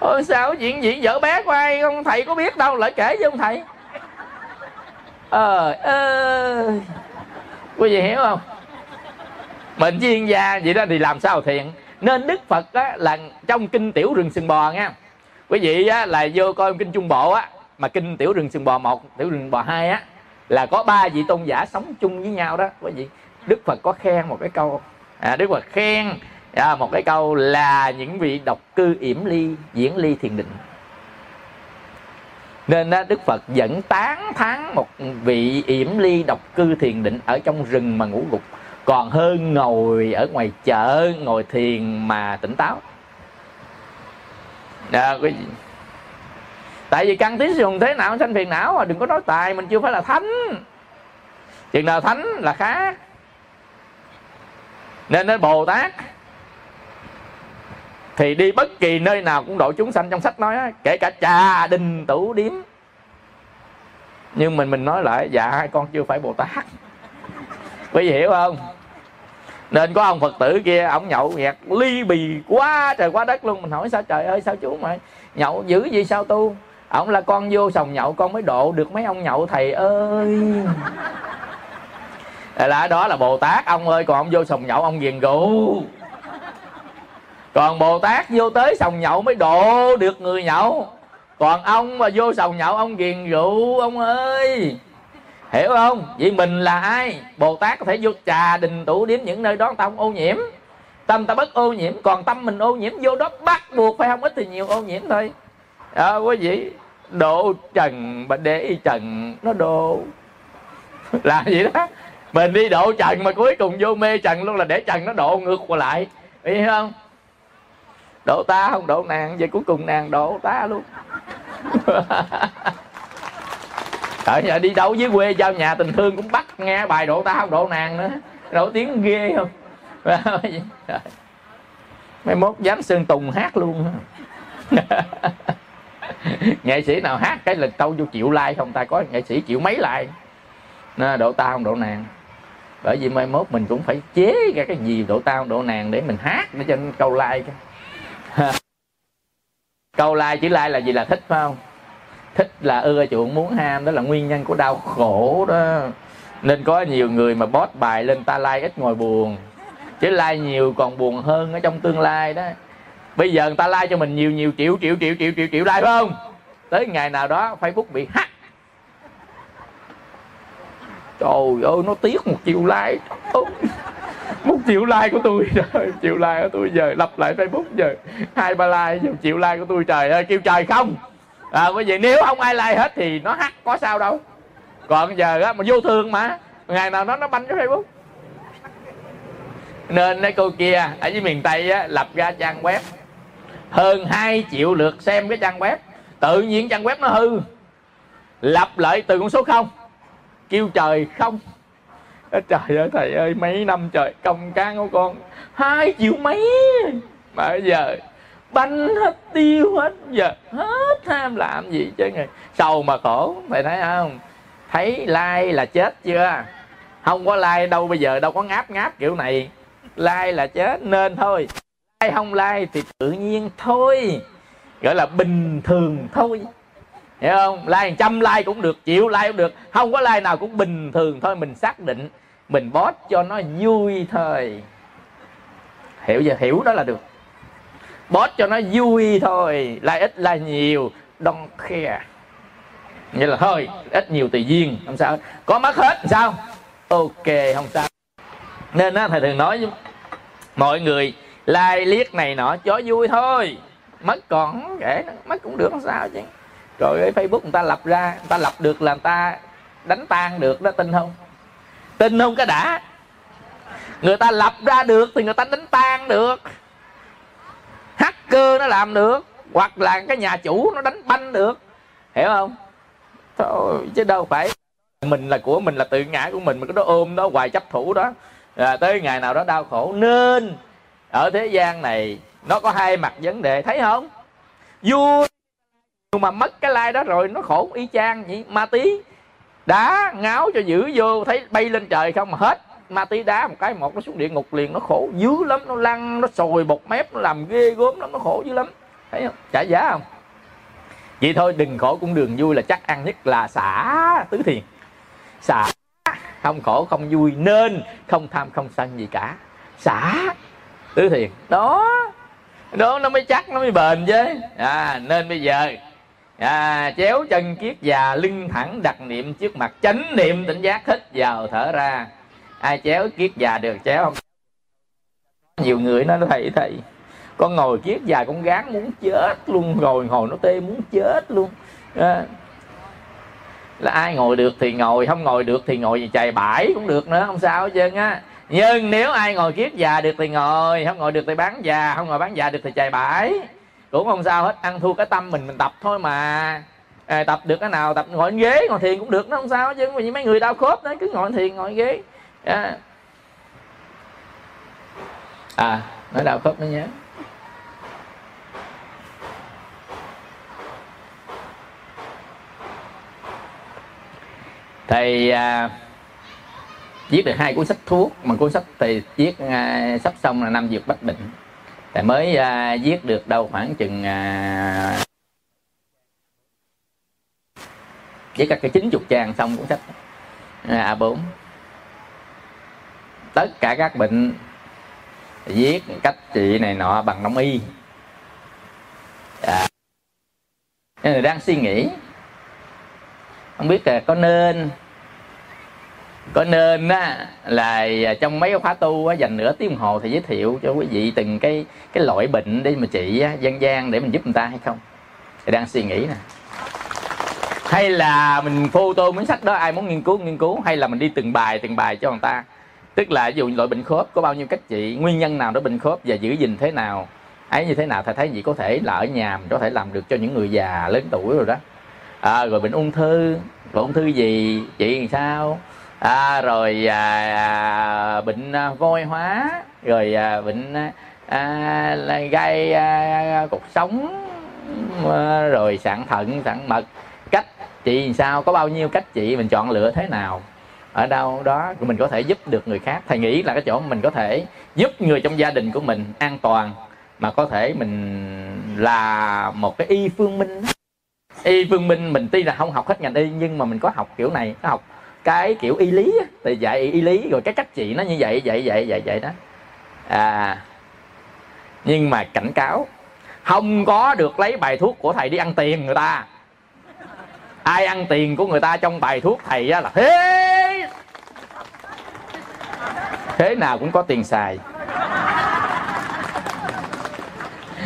Ôi sao chuyện gì? Vợ bé của ai? Ông thầy có biết đâu lại kể với ông thầy. Ờ ơi quý vị hiểu không? Mình chuyên gia vậy đó thì làm sao thiện? Nên đức phật á, là trong kinh tiểu rừng sừng bò nha. Quý vị á, là vô coi kinh trung bộ á mà kinh tiểu rừng sừng bò một tiểu rừng bò hai á là có ba vị tôn giả sống chung với nhau đó. Quý vị đức phật có khen một cái câu à, đức phật khen à, một cái câu là những vị độc cư yểm ly diễn ly thiền định. Nên đó, đức phật vẫn tán thán một vị yểm ly độc cư thiền định ở trong rừng mà ngủ gục. Còn hơn ngồi ở ngoài chợ ngồi thiền mà tỉnh táo. Đó, quý vị tại vì căn tí dùng thế nào, sanh phiền não mà đừng có nói tài, mình chưa phải là thánh. Chừng nào thánh là khác. Nên đến bồ tát, thì đi bất kỳ nơi nào cũng độ chúng sanh trong sách nói kể cả trà đình tủ điếm. Nhưng mình mình nói lại dạ hai con chưa phải bồ tát. Quý vị hiểu không? Nên có ông phật tử kia, ông nhậu nhẹt ly bì quá trời quá đất luôn. Mình hỏi sao trời ơi, sao chú mà nhậu dữ gì sao tu? Ông là con vô sòng nhậu con mới độ được mấy ông nhậu thầy ơi. Là đó là bồ tát ông ơi còn ông vô sòng nhậu ông ghiền rượu còn bồ tát vô tới sòng nhậu mới độ được người nhậu. Còn ông mà vô sòng nhậu ông ghiền rượu ông ơi. Hiểu không? Vậy mình là ai? Bồ tát có thể vô trà đình tủ điếm những nơi đó ta không ô nhiễm. Tâm ta bất ô nhiễm còn tâm mình ô nhiễm vô đó bắt buộc phải không? Ít thì nhiều ô nhiễm thôi. À, quý vị độ trần mà để trần, nó độ <laughs> là vậy đó. Mình đi độ trần mà cuối cùng vô mê trần luôn là để trần nó độ ngược qua lại. Hiểu không? Độ ta không độ nàng, vậy cuối cùng nàng độ ta luôn. <laughs> Tại giờ đi đâu với quê giao nhà tình thương cũng bắt nghe bài độ ta không độ nàng nữa. Nổi tiếng ghê không? <laughs> Mấy mốt dám sơn tùng hát luôn. <laughs> nghệ sĩ nào hát cái lực câu vô chịu like không ta? Có nghệ sĩ chịu mấy like? Nó, độ ta không độ nàng. Bởi vì mai mốt mình cũng phải chế ra cái gì độ tao độ nàng để mình hát để cho câu like. <laughs> Câu like, chữ like là gì là thích, phải không? Thích là ưa chuộng muốn ham. Đó là nguyên nhân của đau khổ đó. Nên có nhiều người mà bót bài lên ta like ít ngồi buồn. Chứ like nhiều còn buồn hơn ở trong tương lai đó bây giờ người ta like cho mình nhiều nhiều triệu triệu triệu triệu triệu triệu like phải không? Tới ngày nào đó facebook bị hack. Trời ơi nó tiếc một triệu like. Một triệu like của tôi <laughs> trời triệu like của tôi giờ lập lại facebook giờ. Hai ba like một triệu like của tôi trời ơi kêu trời không? À, bởi vì nếu không ai like hết thì nó hắt có sao đâu. Còn giờ á mà vô thương mà ngày nào nó nó banh cái facebook. Nên cái cô kia ở dưới miền tây á lập ra trang web hơn 2 triệu lượt xem cái trang web. Tự nhiên trang web nó hư. Lập lại từ con số không. Kêu trời không. Trời ơi, thầy ơi, mấy năm trời, công can của con. Hai triệu mấy. Mà bây giờ, banh hết, tiêu hết, giờ hết tham làm gì chứ ngày sầu mà khổ thầy thấy không? Thấy like là chết chưa? Không có like đâu, bây giờ đâu có ngáp ngáp kiểu này. Like là chết, nên thôi like không like thì tự nhiên thôi. Gọi là bình thường thôi. Hiểu không? Like trăm like cũng được chịu like cũng được. Không có like nào cũng bình thường thôi. Mình xác định, mình post cho nó vui thôi. Hiểu giờ hiểu đó là được. Post cho nó vui thôi. Like ít like nhiều. Don't care. Như là thôi, ít nhiều tùy duyên. Không sao có mất hết sao? Ok, không sao. Nên á, thầy thường nói với mọi người lai liếc này nọ cho vui thôi. Mất còn kể mất cũng được không sao chứ. Rồi cái facebook người ta lập ra người ta lập được là người ta đánh tan được đó tin không? Tin không cái đã. Người ta lập ra được thì người ta đánh tan được. Hacker nó làm được hoặc là cái nhà chủ nó đánh banh được. Hiểu không? Thôi chứ đâu phải. Mình là của mình là tự ngã của mình mà cái đó ôm đó hoài chấp thủ đó. À, tới ngày nào đó đau khổ. Nên ở thế gian này, nó có hai mặt vấn đề, thấy không? Vui nhưng mà mất cái like đó rồi, nó khổ y chang vậy. Ma tí, đá ngáo cho giữ vô, thấy bay lên trời không, mà hết. Ma tí đá một cái, một nó xuống địa ngục liền, nó khổ dữ lắm. Nó lăn, nó sồi bột mép, nó làm ghê gớm lắm, nó khổ dữ lắm. Thấy không? Trả giá không? Vậy thôi, đừng khổ cũng đường vui là chắc ăn nhất là xả tứ thiền. Xả, không khổ không vui, nên không tham không sân gì cả. Xả tứ thiền đó. Đó nó mới chắc nó mới bền chứ. À, nên bây giờ à, chéo chân kiết già lưng thẳng đặt niệm trước mặt chánh niệm tỉnh giác hít vào thở ra. Ai chéo kiết già được chéo không? Nhiều người nó thầy thầy con ngồi kiết già con gán muốn chết luôn rồi ngồi nó tê muốn chết luôn. À, là ai ngồi được thì ngồi không ngồi được thì ngồi chày bãi cũng được nữa không sao hết trơn á nhưng nếu ai ngồi kiết già được thì ngồi không ngồi được thì bán già không ngồi bán già được thì chạy bãi. Cũng không sao hết ăn thua cái tâm mình mình tập thôi mà. À, tập được cái nào tập ngồi ghế ngồi thiền cũng được nó không sao chứ vì mấy người đau khớp đấy cứ ngồi thiền ngồi ghế. À, à nói đau khớp nó nhớ thầy à, viết được hai cuốn sách thuốc mà cuốn sách thì viết uh, sắp xong là năm dược bách bệnh. Thì mới uh, viết được đâu khoảng chừng à, uh, với các cái chín chục trang xong cuốn sách a bốn. Tất cả các bệnh viết cách trị này nọ bằng đông y. À, đang suy nghĩ không biết là có nên có nên á là trong mấy khóa tu á, dành nửa tiếng hồ thì giới thiệu cho quý vị từng cái cái loại bệnh để mà trị á, dân gian để mình giúp người ta hay không? Thì đang suy nghĩ nè. Hay là mình phô tô cuốn sách đó ai muốn nghiên cứu nghiên cứu hay là mình đi từng bài từng bài cho người ta? Tức là ví dụ loại bệnh khớp có bao nhiêu cách trị nguyên nhân nào đó bệnh khớp và giữ gìn thế nào? Ấy như thế nào thầy thấy gì có thể là ở nhà mình có thể làm được cho những người già lớn tuổi rồi đó. À, rồi bệnh ung thư rồi ung thư gì chị làm sao? À, rồi à, à, bệnh à, vôi hóa rồi à, bệnh à, à là gây à, à, cột sống à, rồi sạn thận sạn mật. Cách trị sao? Có bao nhiêu cách trị mình chọn lựa thế nào? Ở đâu đó mình có thể giúp được người khác. Thầy nghĩ là cái chỗ mình có thể giúp người trong gia đình của mình an toàn mà có thể mình là một cái y phương minh y phương minh mình tuy là không học hết ngành y nhưng mà mình có học kiểu này có học cái kiểu y lý thì dạy y lý rồi cái cách trị nó như vậy vậy vậy vậy vậy đó. À nhưng mà cảnh cáo không có được lấy bài thuốc của thầy đi ăn tiền người ta. Ai ăn tiền của người ta trong bài thuốc thầy là thế. Thế nào cũng có tiền xài.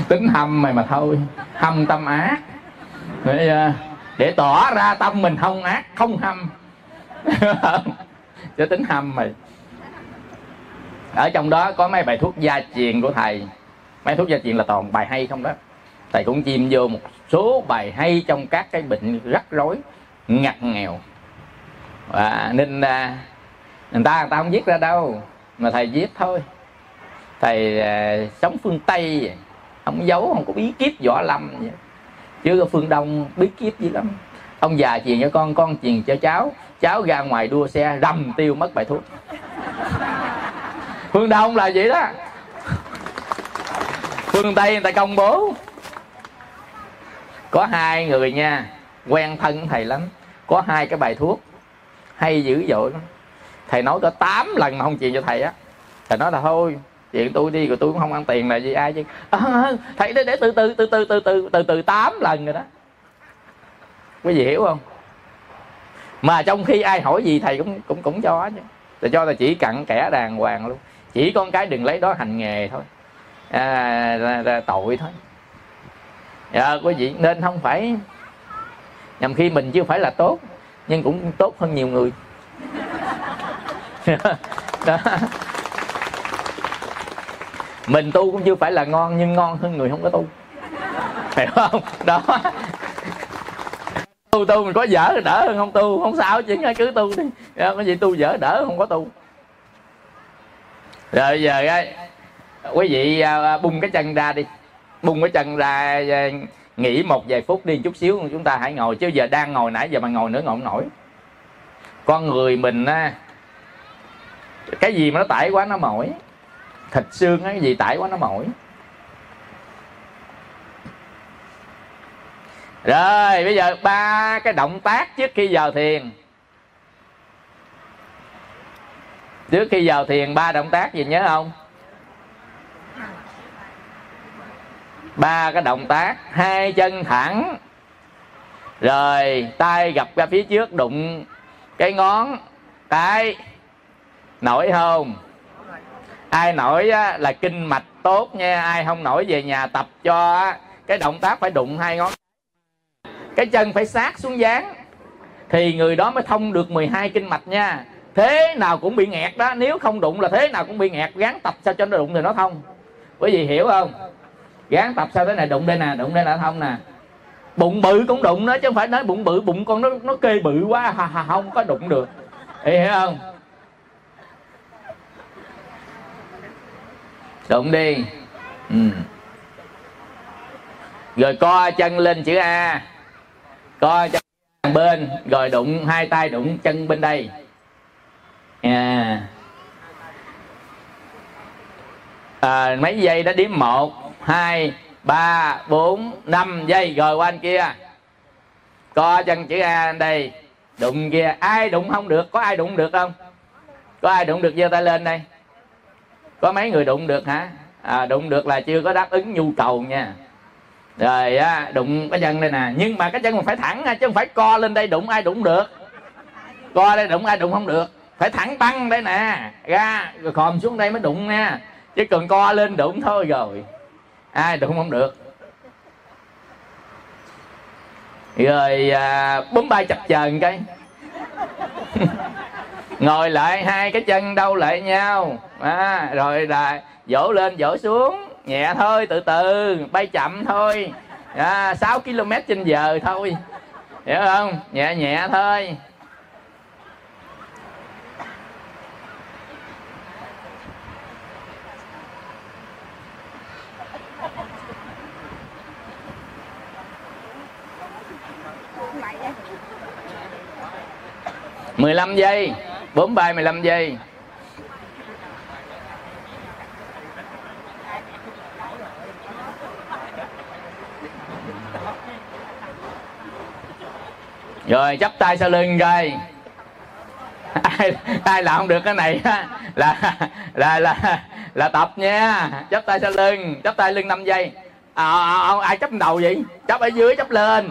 Tính hâm mày mà thôi hâm tâm ác. Để, à, để tỏ ra tâm mình không ác không hâm. <laughs> cho tính hâm mày. Ở trong đó có mấy bài thuốc gia truyền của thầy. Mấy thuốc gia truyền là toàn bài hay không đó. Thầy cũng chìm vô một số bài hay trong các cái bệnh rắc rối ngặt nghèo. Và nên à, người ta người ta không viết ra đâu mà thầy viết thôi. Thầy à, sống phương tây không giấu không có bí kíp võ lâm vậy. chứ ở phương đông bí kíp gì lắm. Ông già truyền cho con con truyền cho cháu cháu ra ngoài đua xe rầm tiêu mất bài thuốc. Phương đông là vậy đó. Phương tây người ta công bố. Có hai người nha quen thân thầy lắm. Có hai cái bài thuốc hay dữ dội lắm. Thầy nói có 8 lần mà không chuyện cho thầy á. Thầy nói là thôi chuyện tôi đi rồi tôi cũng không ăn tiền là gì ai chứ. À, thầy để, để từ từ từ từ từ từ từ từ tám lần rồi đó. Quý vị hiểu không? Mà trong khi ai hỏi gì thầy cũng cũng cũng cho chứ. Thầy cho là chỉ cặn kẽ đàng hoàng luôn. Chỉ con cái đừng lấy đó hành nghề thôi. À, là, là tội thôi. Dạ quý vị nên không phải nhằm khi mình chưa phải là tốt nhưng cũng tốt hơn nhiều người. <laughs> Đó. Mình tu cũng chưa phải là ngon nhưng ngon hơn người không có tu. Hiểu không? Đó tu tu, mình có dở đỡ hơn không tu? Không sao chứ cứ tu đi. Dạ, cái gì tu dở đỡ không có tu. Rồi, giờ cái, quý vị à, à, bung cái chân ra đi. Bung cái chân ra à, nghỉ một vài phút đi chút xíu, chúng ta hãy ngồi. Chứ giờ đang ngồi nãy, giờ mà ngồi nữa, ngồi không nổi. Con người mình á cái gì mà nó tải quá nó mỏi. Thịt xương cái gì tải quá nó mỏi. Rồi bây giờ ba cái động tác trước khi vào thiền. Trước khi vào thiền ba động tác gì nhớ không? Ba cái động tác hai chân thẳng. Rồi tay gập ra phía trước đụng cái ngón cái nổi không? Ai nổi á, là kinh mạch tốt nha ai không nổi về nhà tập cho á, cái động tác phải đụng hai ngón cái chân phải sát xuống dáng thì người đó mới thông được 12 kinh mạch nha. Thế nào cũng bị nghẹt đó nếu không đụng là thế nào cũng bị nghẹt. Gán tập sao cho nó đụng thì nó thông. Quý vị hiểu không? Gán tập sao thế này đụng đây nè đụng đây là thông nè. Bụng bự cũng đụng đó chứ không phải nói bụng bự bụng con nó nó kê bự quá hà, hà, không có đụng được. Hiểu không? Đụng đi. Ừ. rồi co chân lên chữ a co chân bên rồi đụng hai tay đụng chân bên đây. À. À, mấy giây đó điểm một hai ba bốn năm giây rồi qua anh kia. Co chân chữ a đây. Đụng kia ai đụng không được? Có ai đụng được không? Có ai đụng được giơ tay lên đây? Có mấy người đụng được hả? À, đụng được là chưa có đáp ứng nhu cầu nha rồi á đụng cái chân đây nè. Nhưng mà cái chân mình phải thẳng chứ không phải co lên đây đụng ai đụng được. Co đây đụng ai đụng không được. Phải thẳng băng đây nè. Ra rồi khòm xuống đây mới đụng nha. Chứ cần co lên đụng thôi rồi. Ai đụng không được. Rồi à, bấm bay chập chờn cái. <laughs> Ngồi lại hai cái chân đâu lại nhau. À, rồi là dỗ lên dỗ xuống nhẹ thôi từ từ bay chậm thôi. À, 6 km trên giờ thôi. Hiểu không? Nhẹ nhẹ thôi. mười lăm giây bốn bài mười lăm giây. Rồi chắp tay sau lưng coi. Ai ai làm không được cái này là là là là tập nha. Chắp tay sau lưng chắp tay lưng 5 giây. À, à, à, ai chấp đầu vậy? Chấp ở dưới chấp lên.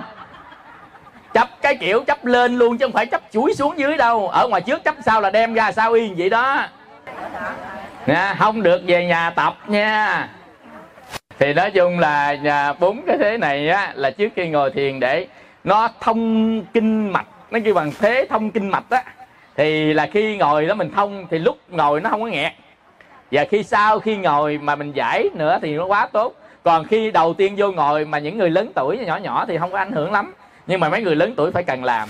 Chấp cái kiểu chấp lên luôn chứ không phải chấp chuối xuống dưới đâu. Ở ngoài trước chấp sau là đem ra sao yên vậy đó. Nha không được về nhà tập nha. Thì nói chung là à, bốn cái thế này á là trước khi ngồi thiền để nó thông kinh mạch, nó kêu bằng thế thông kinh mạch á. Thì là khi ngồi đó mình thông, thì lúc ngồi nó không có nghẹt. Và khi sau khi ngồi mà mình giải nữa thì nó quá tốt. Còn khi đầu tiên vô ngồi mà những người lớn tuổi nhỏ nhỏ thì không có ảnh hưởng lắm. Nhưng mà mấy người lớn tuổi phải cần làm.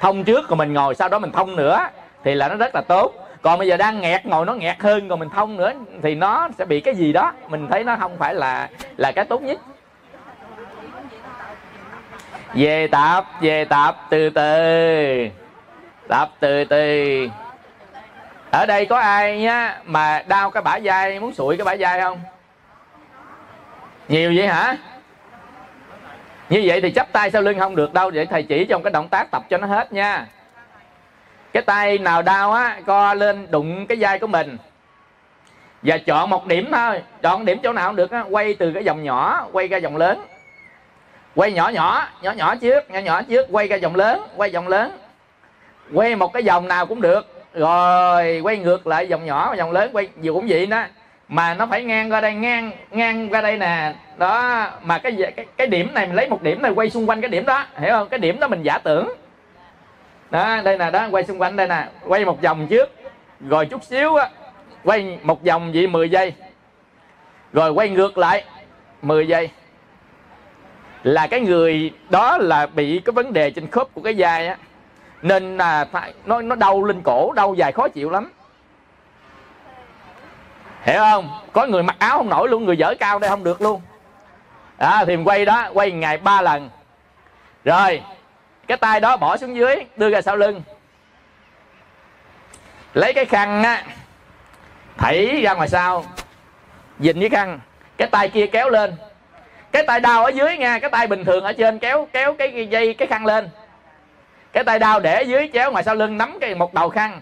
Thông trước rồi mình ngồi, sau đó mình thông nữa, thì là nó rất là tốt. Còn bây giờ đang nghẹt, ngồi nó nghẹt hơn rồi mình thông nữa, thì nó sẽ bị cái gì đó. Mình thấy nó không phải là là cái tốt nhất về tập về tập từ từ. Tập từ từ. Ở đây có ai nhá mà đau cái bả vai, muốn sụi cái bả vai không? Nhiều vậy hả? Như vậy thì chắp tay sau lưng không được đâu vậy thầy chỉ trong cái động tác tập cho nó hết nha. Cái tay nào đau á, co lên đụng cái vai của mình. Và chọn một điểm thôi, chọn điểm chỗ nào cũng được á, quay từ cái vòng nhỏ, quay ra vòng lớn quay nhỏ nhỏ nhỏ nhỏ trước, nhỏ nhỏ trước, quay ra vòng lớn, quay vòng lớn. Quay một cái vòng nào cũng được. Rồi, quay ngược lại vòng nhỏ, vòng lớn, quay gì cũng vậy đó. Mà nó phải ngang qua đây, ngang ngang qua đây nè. Đó, mà cái cái cái điểm này mình lấy một điểm này quay xung quanh cái điểm đó. Hiểu không? Cái điểm đó mình giả tưởng. Đó, đây nè, đó, quay xung quanh đây nè. Quay một vòng trước. Rồi chút xíu á, quay một vòng vậy 10 giây. Rồi quay ngược lại 10 giây là cái người đó là bị cái vấn đề trên khớp của cái vai á. Nên là phải nó nó đau lên cổ đau dài khó chịu lắm. Hiểu không? Có người mặc áo không nổi luôn người dở cao đây không được luôn. À, thì mình quay đó quay ngày ba lần. Rồi cái tay đó bỏ xuống dưới đưa ra sau lưng. Lấy cái khăn á thảy ra ngoài sau. Dình với khăn cái tay kia kéo lên cái tay đau ở dưới nha, cái tay bình thường ở trên kéo kéo cái dây, cái khăn lên. Cái tay đau để dưới chéo ngoài sau lưng nắm cái một đầu khăn.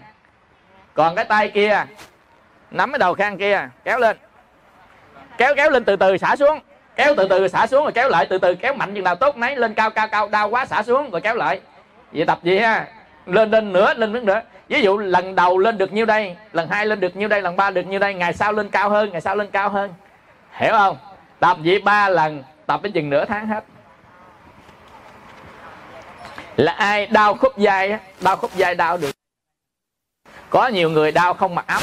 Còn cái tay kia, nắm cái đầu khăn kia, kéo lên. Kéo kéo lên từ từ, xả xuống. Kéo từ từ, xả xuống rồi kéo lại, từ từ kéo mạnh chừng nào tốt nấy, lên cao cao cao, đau quá, xả xuống rồi kéo lại. Vậy tập gì ha? Lên lên nữa lên nữa nữa ví dụ lần đầu lên được nhiêu đây, lần hai lên được nhiêu đây, lần ba được nhiêu đây, ngày sau lên cao hơn, ngày sau lên cao hơn. Hiểu không? Tập vậy ba lần, tập đến chừng nửa tháng hết. Là ai đau khúc vai đau khúc vai đau được. Có nhiều người đau không mặc áo.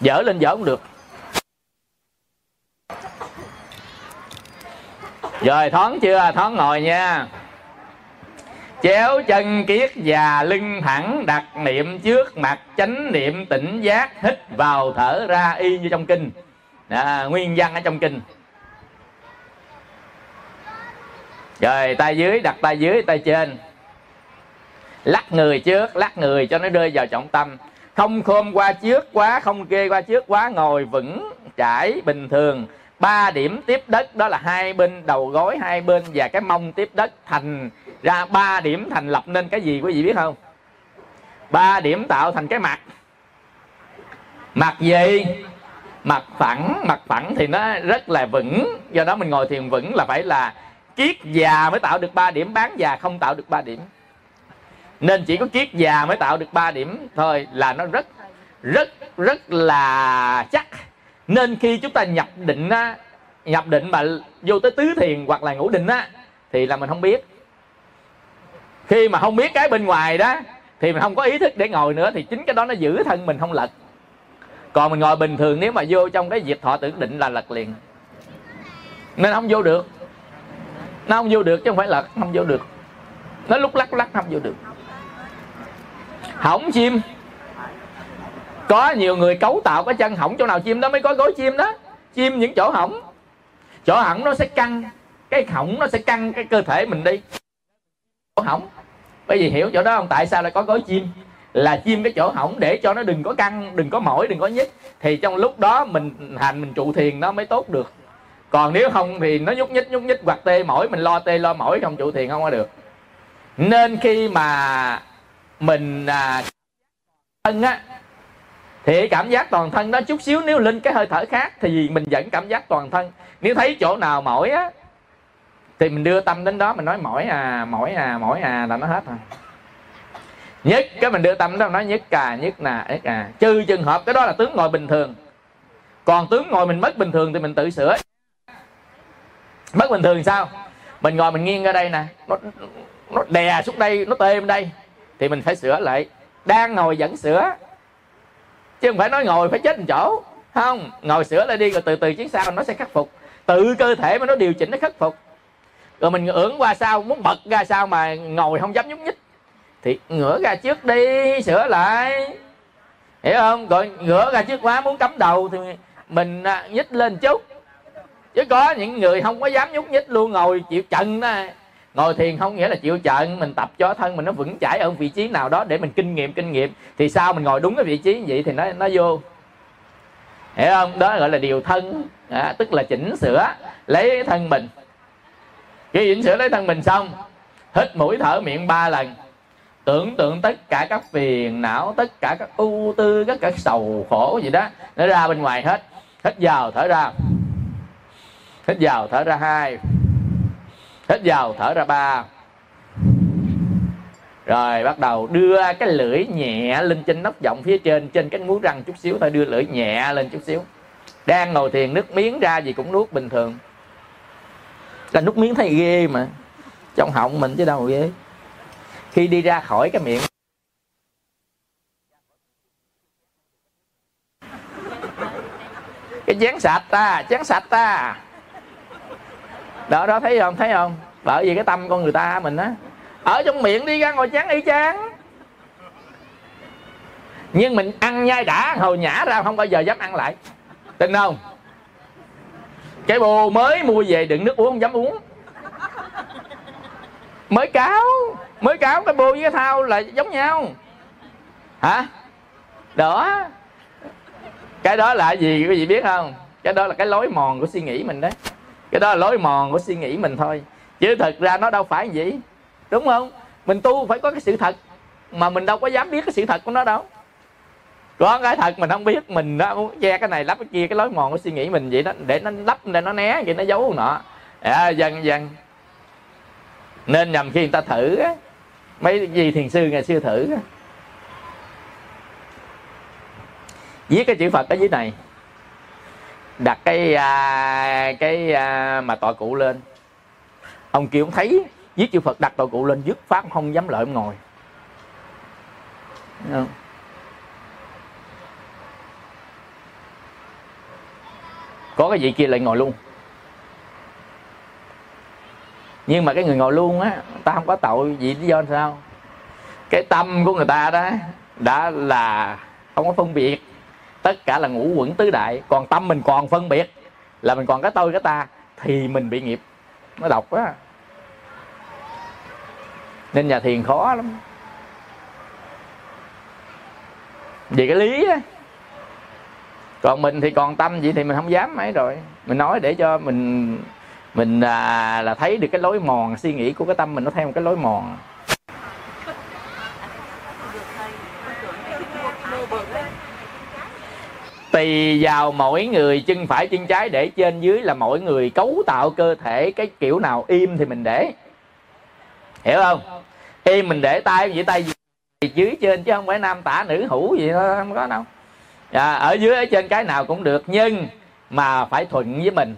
Dở lên dở không được. Rồi, thoáng chưa? Thoáng ngồi nha. Chéo chân kiết và lưng thẳng, đặt niệm trước mặt, chánh niệm tỉnh giác, hít vào thở ra y như trong kinh à, nguyên văn ở trong kinh. Rồi tay dưới đặt tay dưới tay trên. Lắc người trước lắc người cho nó rơi vào trọng tâm. Không khom qua trước quá không kê qua trước quá ngồi vững trải bình thường. Ba điểm tiếp đất đó là hai bên đầu gối hai bên và cái mông tiếp đất thành ra ba điểm thành lập nên cái gì quý vị biết không? Ba điểm tạo thành cái mặt. Mặt gì? Mặt phẳng mặt phẳng thì nó rất là vững. Do đó mình ngồi thiền vững là phải là kiết già mới tạo được 3 điểm, bán già không tạo được 3 điểm. Nên chỉ có kiết già mới tạo được 3 điểm thôi là nó rất rất rất là chắc. Nên khi chúng ta nhập định á, nhập định mà vô tới tứ thiền hoặc là ngũ định á, thì là mình không biết. Khi mà không biết cái bên ngoài đó, thì mình không có ý thức để ngồi nữa, thì chính cái đó nó giữ thân mình không lật còn mình ngồi bình thường, nếu mà vô trong cái diệt thọ tưởng định là lật liền. Nên không vô được. Nó không vô được chứ không phải lật không vô được. Nó lúc lắc lắc không vô được. Hỏng chim. Có nhiều người cấu tạo cái chân hỏng chỗ nào chim đó mới có gối chim đó. Chim những chỗ hỏng. Chỗ hỏng nó sẽ căng. Cái hỏng nó sẽ căng cái cơ thể mình đi. Chỗ hỏng. Bởi vì hiểu chỗ đó không? Tại sao lại có gối chim? Là chim cái chỗ hỏng để cho nó đừng có căng đừng có mỏi đừng có nhức. Thì trong lúc đó mình hành mình trụ thiền nó mới tốt được. Còn nếu không thì nó nhúc nhích nhúc nhích hoặc tê mỏi mình lo tê lo mỏi trong trụ thiền không có được. Nên khi mà mình à, thân á thì cảm giác toàn thân đó chút xíu nếu lên cái hơi thở khác thì mình vẫn cảm giác toàn thân. Nếu thấy chỗ nào mỏi á thì mình đưa tâm đến đó mình nói mỏi à mỏi à mỏi à là nó hết rồi nhất, cái mình đưa tâm đó, nói nhất cà, nhất nà nhất à. Trừ trường hợp cái đó là tướng ngồi bình thường. Còn tướng ngồi mình mất bình thường thì mình tự sửa. Mất bình thường sao? Mình ngồi mình nghiêng ra đây nè. Nó nó đè xuống đây, nó tê bên đây. Thì mình phải sửa lại. Đang ngồi vẫn sửa. Chứ không phải nói ngồi phải chết một chỗ. Không, ngồi sửa lại đi rồi từ từ chứ sau nó sẽ khắc phục. Tự cơ thể mà nó điều chỉnh nó khắc phục. Rồi mình ưỡn qua sau muốn bật ra sao mà ngồi không dám nhúc nhích thì ngửa ra trước đi sửa lại. Hiểu không? Rồi ngửa ra trước quá muốn cắm đầu thì mình à, nhích lên chút. Chứ có những người không có dám nhúc nhích luôn ngồi chịu trận đó ngồi thiền không nghĩa là chịu trận mình tập cho thân mình nó vững chãi ở vị trí nào đó để mình kinh nghiệm kinh nghiệm. Thì sao mình ngồi đúng cái vị trí như vậy thì nó nó vô. Hiểu không? Đó gọi là điều thân à, tức là chỉnh sửa lấy thân mình. Khi chỉnh sửa lấy thân mình xong hít mũi thở miệng ba lần tưởng tượng tất cả các phiền não, tất cả các ưu tư, tất cả các sầu khổ gì đó, nó ra bên ngoài hết. Hít vào, thở ra. Hít vào, thở ra hai. Hít vào, thở ra ba. Rồi, bắt đầu đưa cái lưỡi nhẹ lên trên nóc giọng phía trên trên cái muối răng chút xíu thôi, đưa lưỡi nhẹ lên chút xíu. Đang ngồi thiền, nước miếng ra gì cũng nuốt bình thường. Là nước miếng thấy ghê mà. Trong họng mình chứ đâu ghê khi đi ra khỏi cái miệng. Cái chén sạch ta, chén sạch ta. Đó đó, thấy không thấy không? Bởi vì cái tâm con người ta, mình á, ở trong miệng đi ra ngồi chán y chán nhưng mình ăn nhai đã, hồi nhả ra, không bao giờ dám ăn lại. Tin không? Cái bồ mới mua về đựng nước uống không dám uống mới cáo mới cáo cái bô với cái thao là giống nhau. Hả? Đó. Cái đó là gì quý vị biết không? Cái đó là cái lối mòn của suy nghĩ mình đấy. Cái đó là lối mòn của suy nghĩ mình thôi. Chứ thật ra nó đâu phải vậy. Đúng không? Mình tu phải có cái sự thật mà mình đâu có dám biết cái sự thật của nó đâu. Có cái thật mình không biết mình đó muốn che cái này lắp cái kia cái lối mòn của suy nghĩ mình vậy đó để nó lắp để nó né vậy nó giấu nọ à, dần dần nên nhầm khi người ta thử á. Mấy gì thiền sư ngày xưa thử á. Viết cái chữ phật ở dưới này. Đặt cái à, cái à, mà tọa cụ lên. Ông kia cũng thấy viết chữ phật đặt tọa cụ lên dứt phát không dám lợi ông ngồi. Không? có cái vị kia lại ngồi luôn nhưng mà cái người ngồi luôn á, ta không có tội vì lý do sao. Cái tâm của người ta đó đã là không có phân biệt. Tất cả là ngũ quẩn tứ đại, còn tâm mình còn phân biệt. Là mình còn cái tôi, cái ta, thì mình bị nghiệp. Nó độc quá. Nên nhà thiền khó lắm. Vì cái lý á, còn mình thì còn tâm vậy thì mình không dám mấy rồi. Mình nói để cho mình mình à, là thấy được cái lối mòn suy nghĩ của cái tâm mình nó theo một cái lối mòn. Tùy vào mỗi người chân phải chân trái để trên dưới là mỗi người cấu tạo cơ thể cái kiểu nào im thì mình để. Hiểu không? Im mình để tay vậy tay gì? Dưới trên chứ không phải nam tả nữ hữu gì đó không có đâu. À, ở dưới ở trên cái nào cũng được nhưng mà phải thuận với mình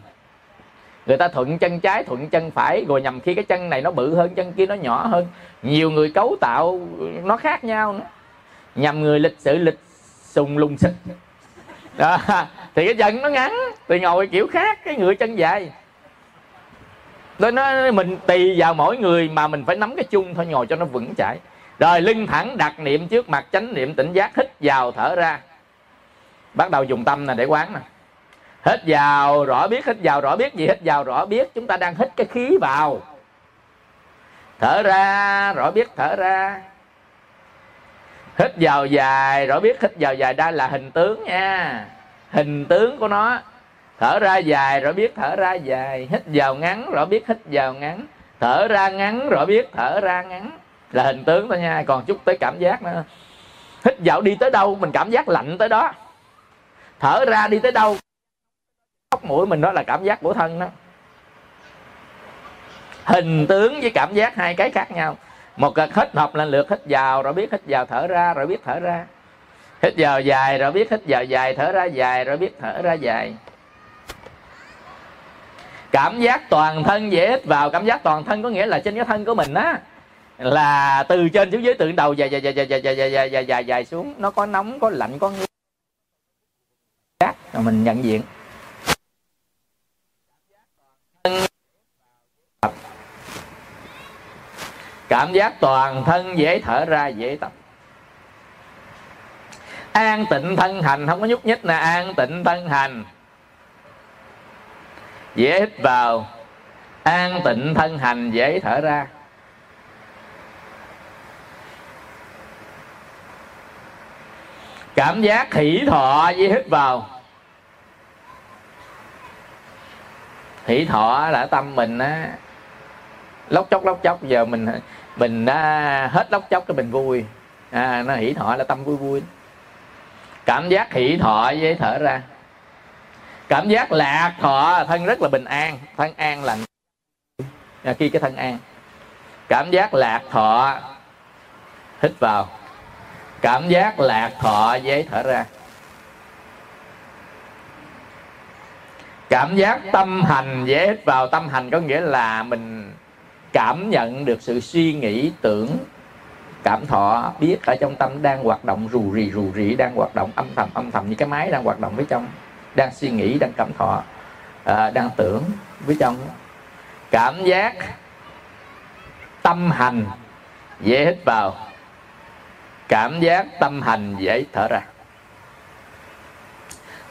người ta thuận chân trái, thuận chân phải, rồi nhầm khi cái chân này nó bự hơn, chân kia nó nhỏ hơn. Nhiều người cấu tạo nó khác nhau nữa. Nhầm người lịch sự, lịch sùng lùng xích đó. thì cái chân nó ngắn thì ngồi kiểu khác cái người chân dài. Tôi nói mình tùy vào mỗi người mà mình phải nắm cái chung thôi, ngồi cho nó vững chãi. Rồi lưng thẳng, đặt niệm trước mặt, chánh niệm, tỉnh giác, hít vào, thở ra. Bắt đầu dùng tâm nè, để quán nè hít vào, rõ biết, hít vào, rõ biết gì? Hít vào, rõ biết. Chúng ta đang hít cái khí vào. Thở ra, rõ biết, thở ra. Hít vào dài, rõ biết, hít vào dài. Đây là hình tướng nha. Hình tướng của nó. Thở ra dài, rõ biết, thở ra dài. Hít vào ngắn, rõ biết, hít vào ngắn. Thở ra ngắn, rõ biết, thở ra ngắn. Là hình tướng thôi nha. Còn chút tới cảm giác nữa. Hít vào đi tới đâu, mình cảm giác lạnh tới đó. Thở ra đi tới đâu tóc mũi mình đó là cảm giác của thân đó. Hình tướng với cảm giác hai cái khác nhau. Một cái hít hợp lên lượt, hít vào rồi biết hít vào thở ra rồi biết thở ra. Hít vào dài rồi biết hít vào dài, thở ra dài rồi biết thở ra dài. Cảm giác toàn thân dễ hít vào. Cảm giác toàn thân có nghĩa là trên cái thân của mình á. Là từ trên xuống dưới, từ đầu dài dài dài dài dài dài dài dài dài dài xuống. Nó có nóng, có lạnh, có ngứa. Mình nhận diện. Cảm giác toàn thân dễ thở ra, dễ tập. An tịnh thân hành, không có nhúc nhích nè, an tịnh thân hành. Dễ hít vào, an tịnh thân hành, dễ thở ra. Cảm giác hỷ thọ, dễ hít vào. Hỷ thọ là tâm mình á. Lóc chóc lóc chóc giờ mình mình đã hết lóc chóc cái mình vui. À, nó hỷ thọ là tâm vui vui. Cảm giác hỷ thọ với thở ra. Cảm giác lạc thọ thân rất là bình an. Thân an lành à, khi cái thân an. Cảm giác lạc thọ hít vào. Cảm giác lạc thọ với thở ra. Cảm giác tâm hành dễ hít vào. Tâm hành có nghĩa là mình cảm nhận được sự suy nghĩ tưởng cảm thọ biết ở trong tâm đang hoạt động rù rì rù rì đang hoạt động âm thầm âm thầm như cái máy đang hoạt động với trong đang suy nghĩ đang cảm thọ à, đang tưởng với trong. Cảm giác tâm hành dễ hít vào. Cảm giác tâm hành dễ thở ra.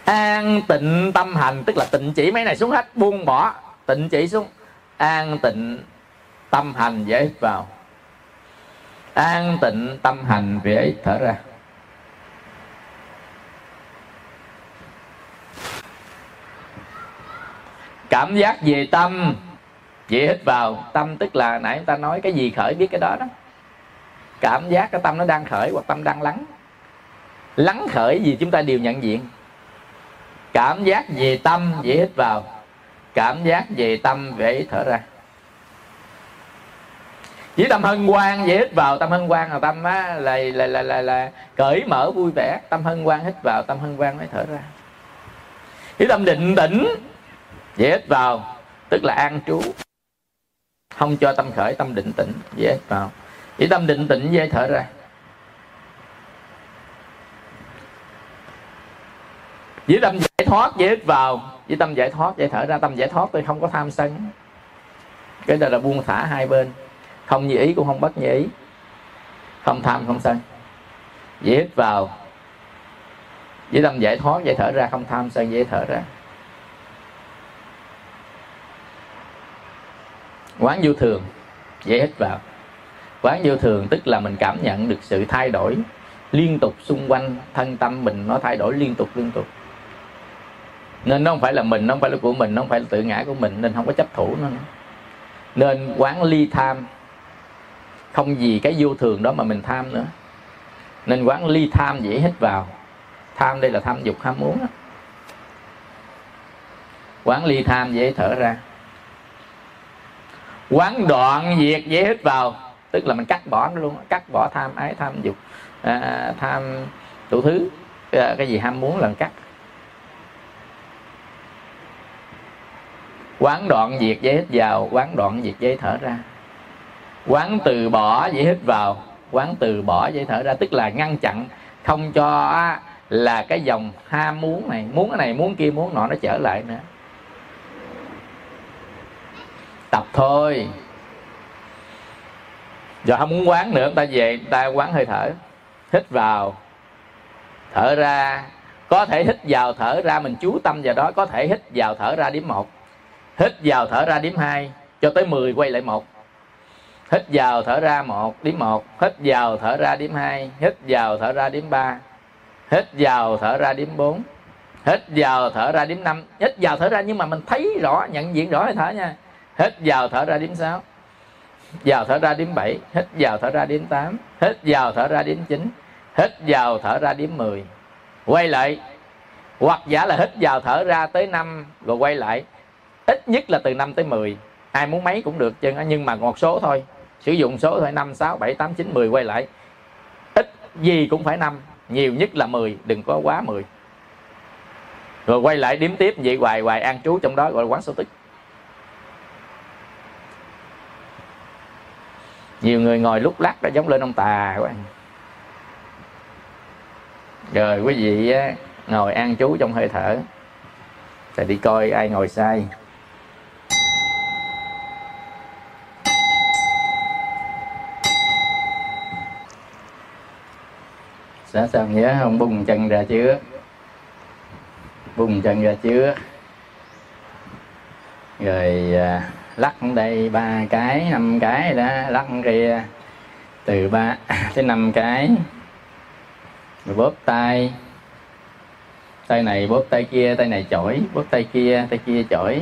An tịnh tâm hành tức là tịnh chỉ mấy này xuống hết buông bỏ tịnh chỉ xuống. An tịnh tâm hành dễ hít vào. An tịnh tâm hành dễ thở ra. Cảm giác về tâm dễ hít vào, tâm tức là nãy chúng ta nói cái gì khởi biết cái đó đó. Cảm giác cái tâm nó đang khởi hoặc tâm đang lắng. Lắng khởi gì chúng ta đều nhận diện. Cảm giác về tâm dễ hít vào. Cảm giác về tâm dễ thở ra chỉ tâm hân hoan dễ hít vào tâm hân hoan là tâm á, là, là, là, là, là cởi mở vui vẻ. Tâm hân hoan hít vào tâm hân hoan mới thở ra. Chỉ tâm định tĩnh dễ hít vào tức là an trú. Không cho tâm khởi tâm định tĩnh dễ hít vào. Chỉ tâm định tĩnh dễ thở ra. Với tâm giải thoát dễ hít vào. Với tâm giải thoát dễ thở ra. Tâm giải thoát tôi không có tham sân. Cái đó là buông thả hai bên không như ý cũng không bất như ý. Không tham, không sân. Dễ hít vào. Với tâm giải thoát dễ thở ra. Không tham, sân, dễ thở ra. Quán vô thường, dễ hít vào. Quán vô thường tức là mình cảm nhận được sự thay đổi liên tục xung quanh thân tâm mình. Nó thay đổi liên tục liên tục. Nên nó không phải là mình, nó không phải là của mình, nó không phải là tự ngã của mình, nên không có chấp thủ nó nữa. Nên quán ly tham không vì cái vô thường đó mà mình tham nữa. Nên quán ly tham dễ hít vào. Tham đây là tham dục ham muốn đó. quán ly tham dễ thở ra. Quán đoạn diệt dễ hít vào. Tức là mình cắt bỏ nó luôn. Cắt bỏ tham ái tham dục à, tham đủ thứ. À, cái gì ham muốn là cắt. Quán đoạn diệt dễ hít vào. Quán đoạn diệt dễ thở ra quán từ bỏ vậy hít vào. Quán từ bỏ vậy thở ra, tức là ngăn chặn. Không cho là cái dòng ham muốn này. Muốn cái này, muốn kia, muốn nọ, nó trở lại nữa. Tập thôi. Giờ không muốn quán nữa ta về ta quán hơi thở. Hít vào. Thở ra. Có thể hít vào, thở ra, mình chú tâm vào đó. Có thể hít vào, thở ra điểm một. Hít vào, thở ra điểm hai. Cho tới 10 quay lại một hít vào thở ra một điểm một hít vào thở ra điểm hai hít vào thở ra điểm ba hít vào thở ra điểm bốn hít vào thở ra điểm năm hít vào thở ra nhưng mà mình thấy rõ nhận diện rõ thì thở nha hít vào thở ra điểm sáu vào thở ra điểm bảy hít vào thở ra điểm tám hít vào thở ra điểm chín hít vào thở ra điểm mười quay lại hoặc giả là hít vào thở ra tới năm rồi quay lại ít nhất là từ năm tới 10 ai muốn mấy cũng được chứ nhưng mà một số thôi sử dụng số thôi 5, 6, 7, 8, 9, 10 quay lại. Ít gì cũng phải 5 nhiều nhất là 10 đừng có quá 10 rồi quay lại điếm tiếp vậy hoài hoài an trú trong đó gọi là quán số tích. Nhiều người ngồi lúc lắc đã giống lên ông tà quá. Rồi quý vị ngồi an trú trong hơi thở. Thì đi coi ai ngồi sai. Xã sao nhớ không? Bung chân ra trước bung chân ra trước rồi à, lắc đây ba cái năm cái đó lắc kia. Từ ba <coughs> tới năm cái. Rồi bóp tay. Tay này bóp tay kia tay này chổi. Bóp tay kia tay kia chổi.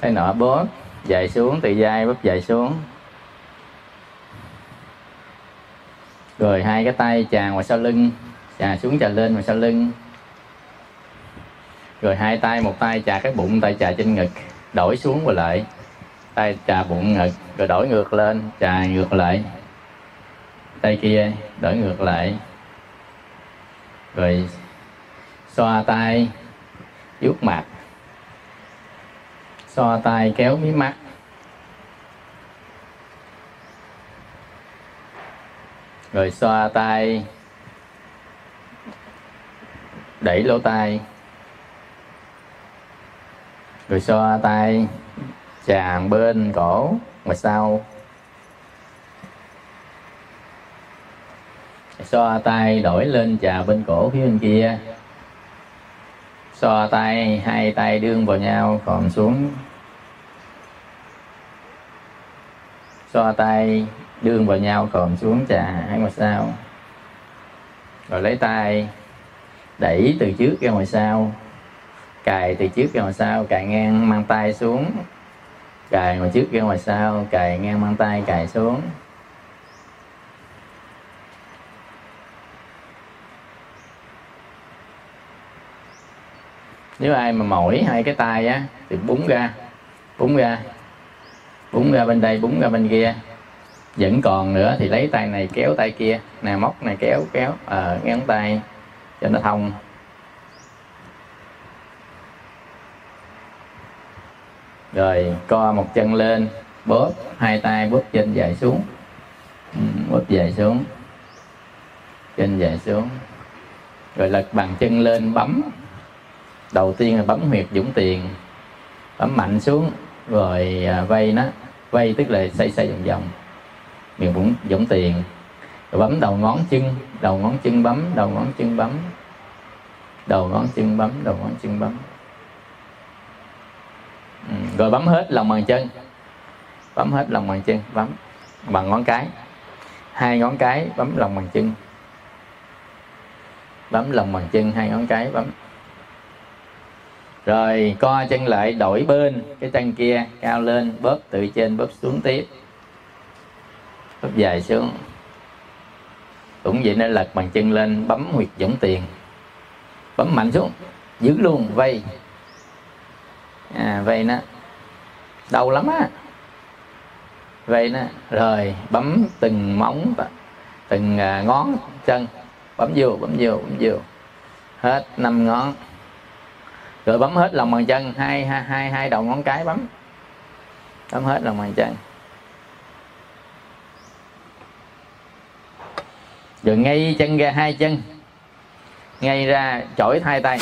Tay nọ bóp dài xuống từ dai bóp dài xuống. Rồi hai cái tay chà ngoài sau lưng. Chà xuống chà lên ngoài sau lưng. Rồi hai tay, một tay chà cái bụng, tay chà trên ngực. Đổi xuống và lại. Tay chà bụng, ngực. Rồi đổi ngược lên, chà ngược lại. Tay kia, đổi ngược lại. Rồi xoa tay, vuốt mặt. Xoa tay, kéo mí mắt. Rồi xoa tay. Đẩy lỗ tai. Rồi xoa tay. Chàng bên cổ, ngoài sau. Xoa tay, đổi lên chà bên cổ phía bên kia. Xoa tay, hai tay đương vào nhau còn xuống. Xoa tay đương vào nhau, còn xuống chà hai ngoài sau. Rồi lấy tay, đẩy từ trước ra ngoài sau. Cài từ trước ra ngoài sau, cài ngang mang tay xuống. Cài ngoài trước ra ngoài sau, cài ngang mang tay, cài xuống. Nếu ai mà mỏi hai cái tay á, thì búng ra búng ra. Búng ra bên đây, búng ra bên kia vẫn còn nữa thì lấy tay này kéo tay kia. Nè móc này kéo kéo ờ à, ngón tay cho nó thông. Rồi co một chân lên bóp hai tay bóp chân dài xuống. Ừ, bóp dài xuống. Chân dài xuống. Rồi lật bàn chân lên bấm. Đầu tiên là bấm huyệt dũng tiền. Bấm mạnh xuống rồi à, vây nó. Vây tức là xoay xoay vòng vòng miệng cũng giống tiền. Rồi bấm đầu ngón chân, đầu ngón chân bấm, đầu ngón chân bấm. Đầu ngón chân bấm, đầu ngón chân bấm. Ừ. rồi bấm hết lòng bàn chân. Bấm hết lòng bàn chân, bấm bằng ngón cái. Hai ngón cái, bấm lòng bàn chân. Bấm lòng bàn chân, hai ngón cái, bấm. Rồi co chân lại, đổi bên, cái chân kia, cao lên, bóp từ trên, bóp xuống tiếp bóp dài xuống cũng vậy nên lật bàn chân lên bấm huyệt dẫn tiền. Bấm mạnh xuống giữ luôn vây. À, vây nó. Đau lắm á. Vây nó. Rồi bấm từng móng từng à, ngón chân. Bấm vô bấm vô bấm vô. Hết năm ngón. Rồi bấm hết lòng bàn chân. Hai hai hai, hai đầu ngón cái bấm. Bấm hết lòng bàn chân. Rồi ngay chân ra hai chân. Ngay ra chổi hai tay.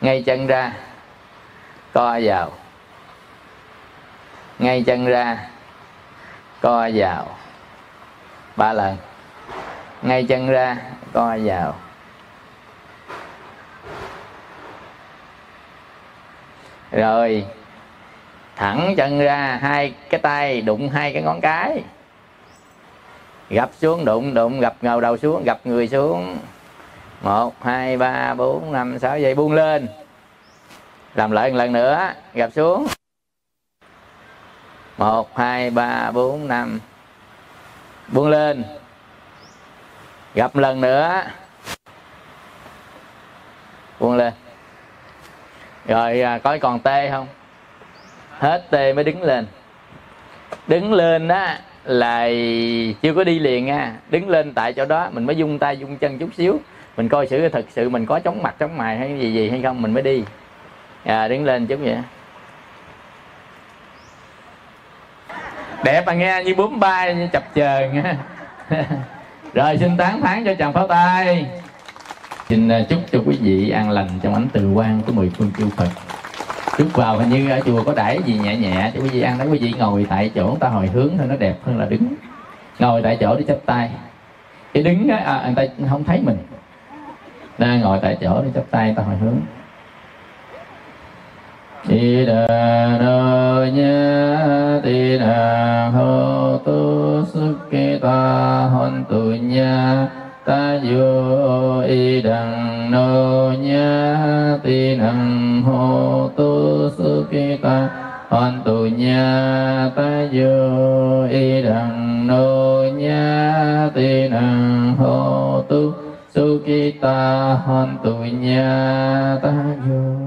Ngay chân ra, co vào. Ngay chân ra, co vào. Ba lần. Ngay chân ra, co vào. Rồi, thẳng chân ra, hai cái tay đụng hai cái ngón cái gập xuống, đụng đụng, gập ngầu đầu xuống, gập người xuống. Một, hai, ba, bốn, năm, sáu giây, buông lên. Làm lại một lần nữa, gập xuống. Một, hai, ba, bốn, năm. Buông lên. Gặp lần nữa. Buông lên. Rồi à, có còn tê không? Hết tê mới đứng lên. Đứng lên á là chưa có đi liền nha. Đứng lên tại chỗ đó mình mới dung tay dung chân chút xíu. Mình coi sự thật sự mình có chóng mặt chóng mày hay gì gì hay không mình mới đi. À, đứng lên chút vậy. Đẹp mà nghe như bướm bay như chập chờn. <laughs> Rồi xin tán thán cho chàng pháo tay. Xin à, chúc cho quý vị an lành trong ánh từ quan của mười phương chư phật chúc vào hình như ở chùa có đãi gì nhẹ nhẹ cho quý vị ăn đó quý vị ngồi tại chỗ ta hồi hướng thôi nó đẹp hơn là đứng. Ngồi tại chỗ để chắp tay. Cái đứng á à, người ta không thấy mình. Đang ngồi tại chỗ để chắp tay ta hồi hướng. Di đà nơ nha ti đà hô tu sức kê ta hôn tu nha ta vô y đằng nô nha ti đằng hô tu su ki ta hoàn tu nha ta vô y đằng nô nha ti đằng hô tu su ki ta hoàn tu nha ta vô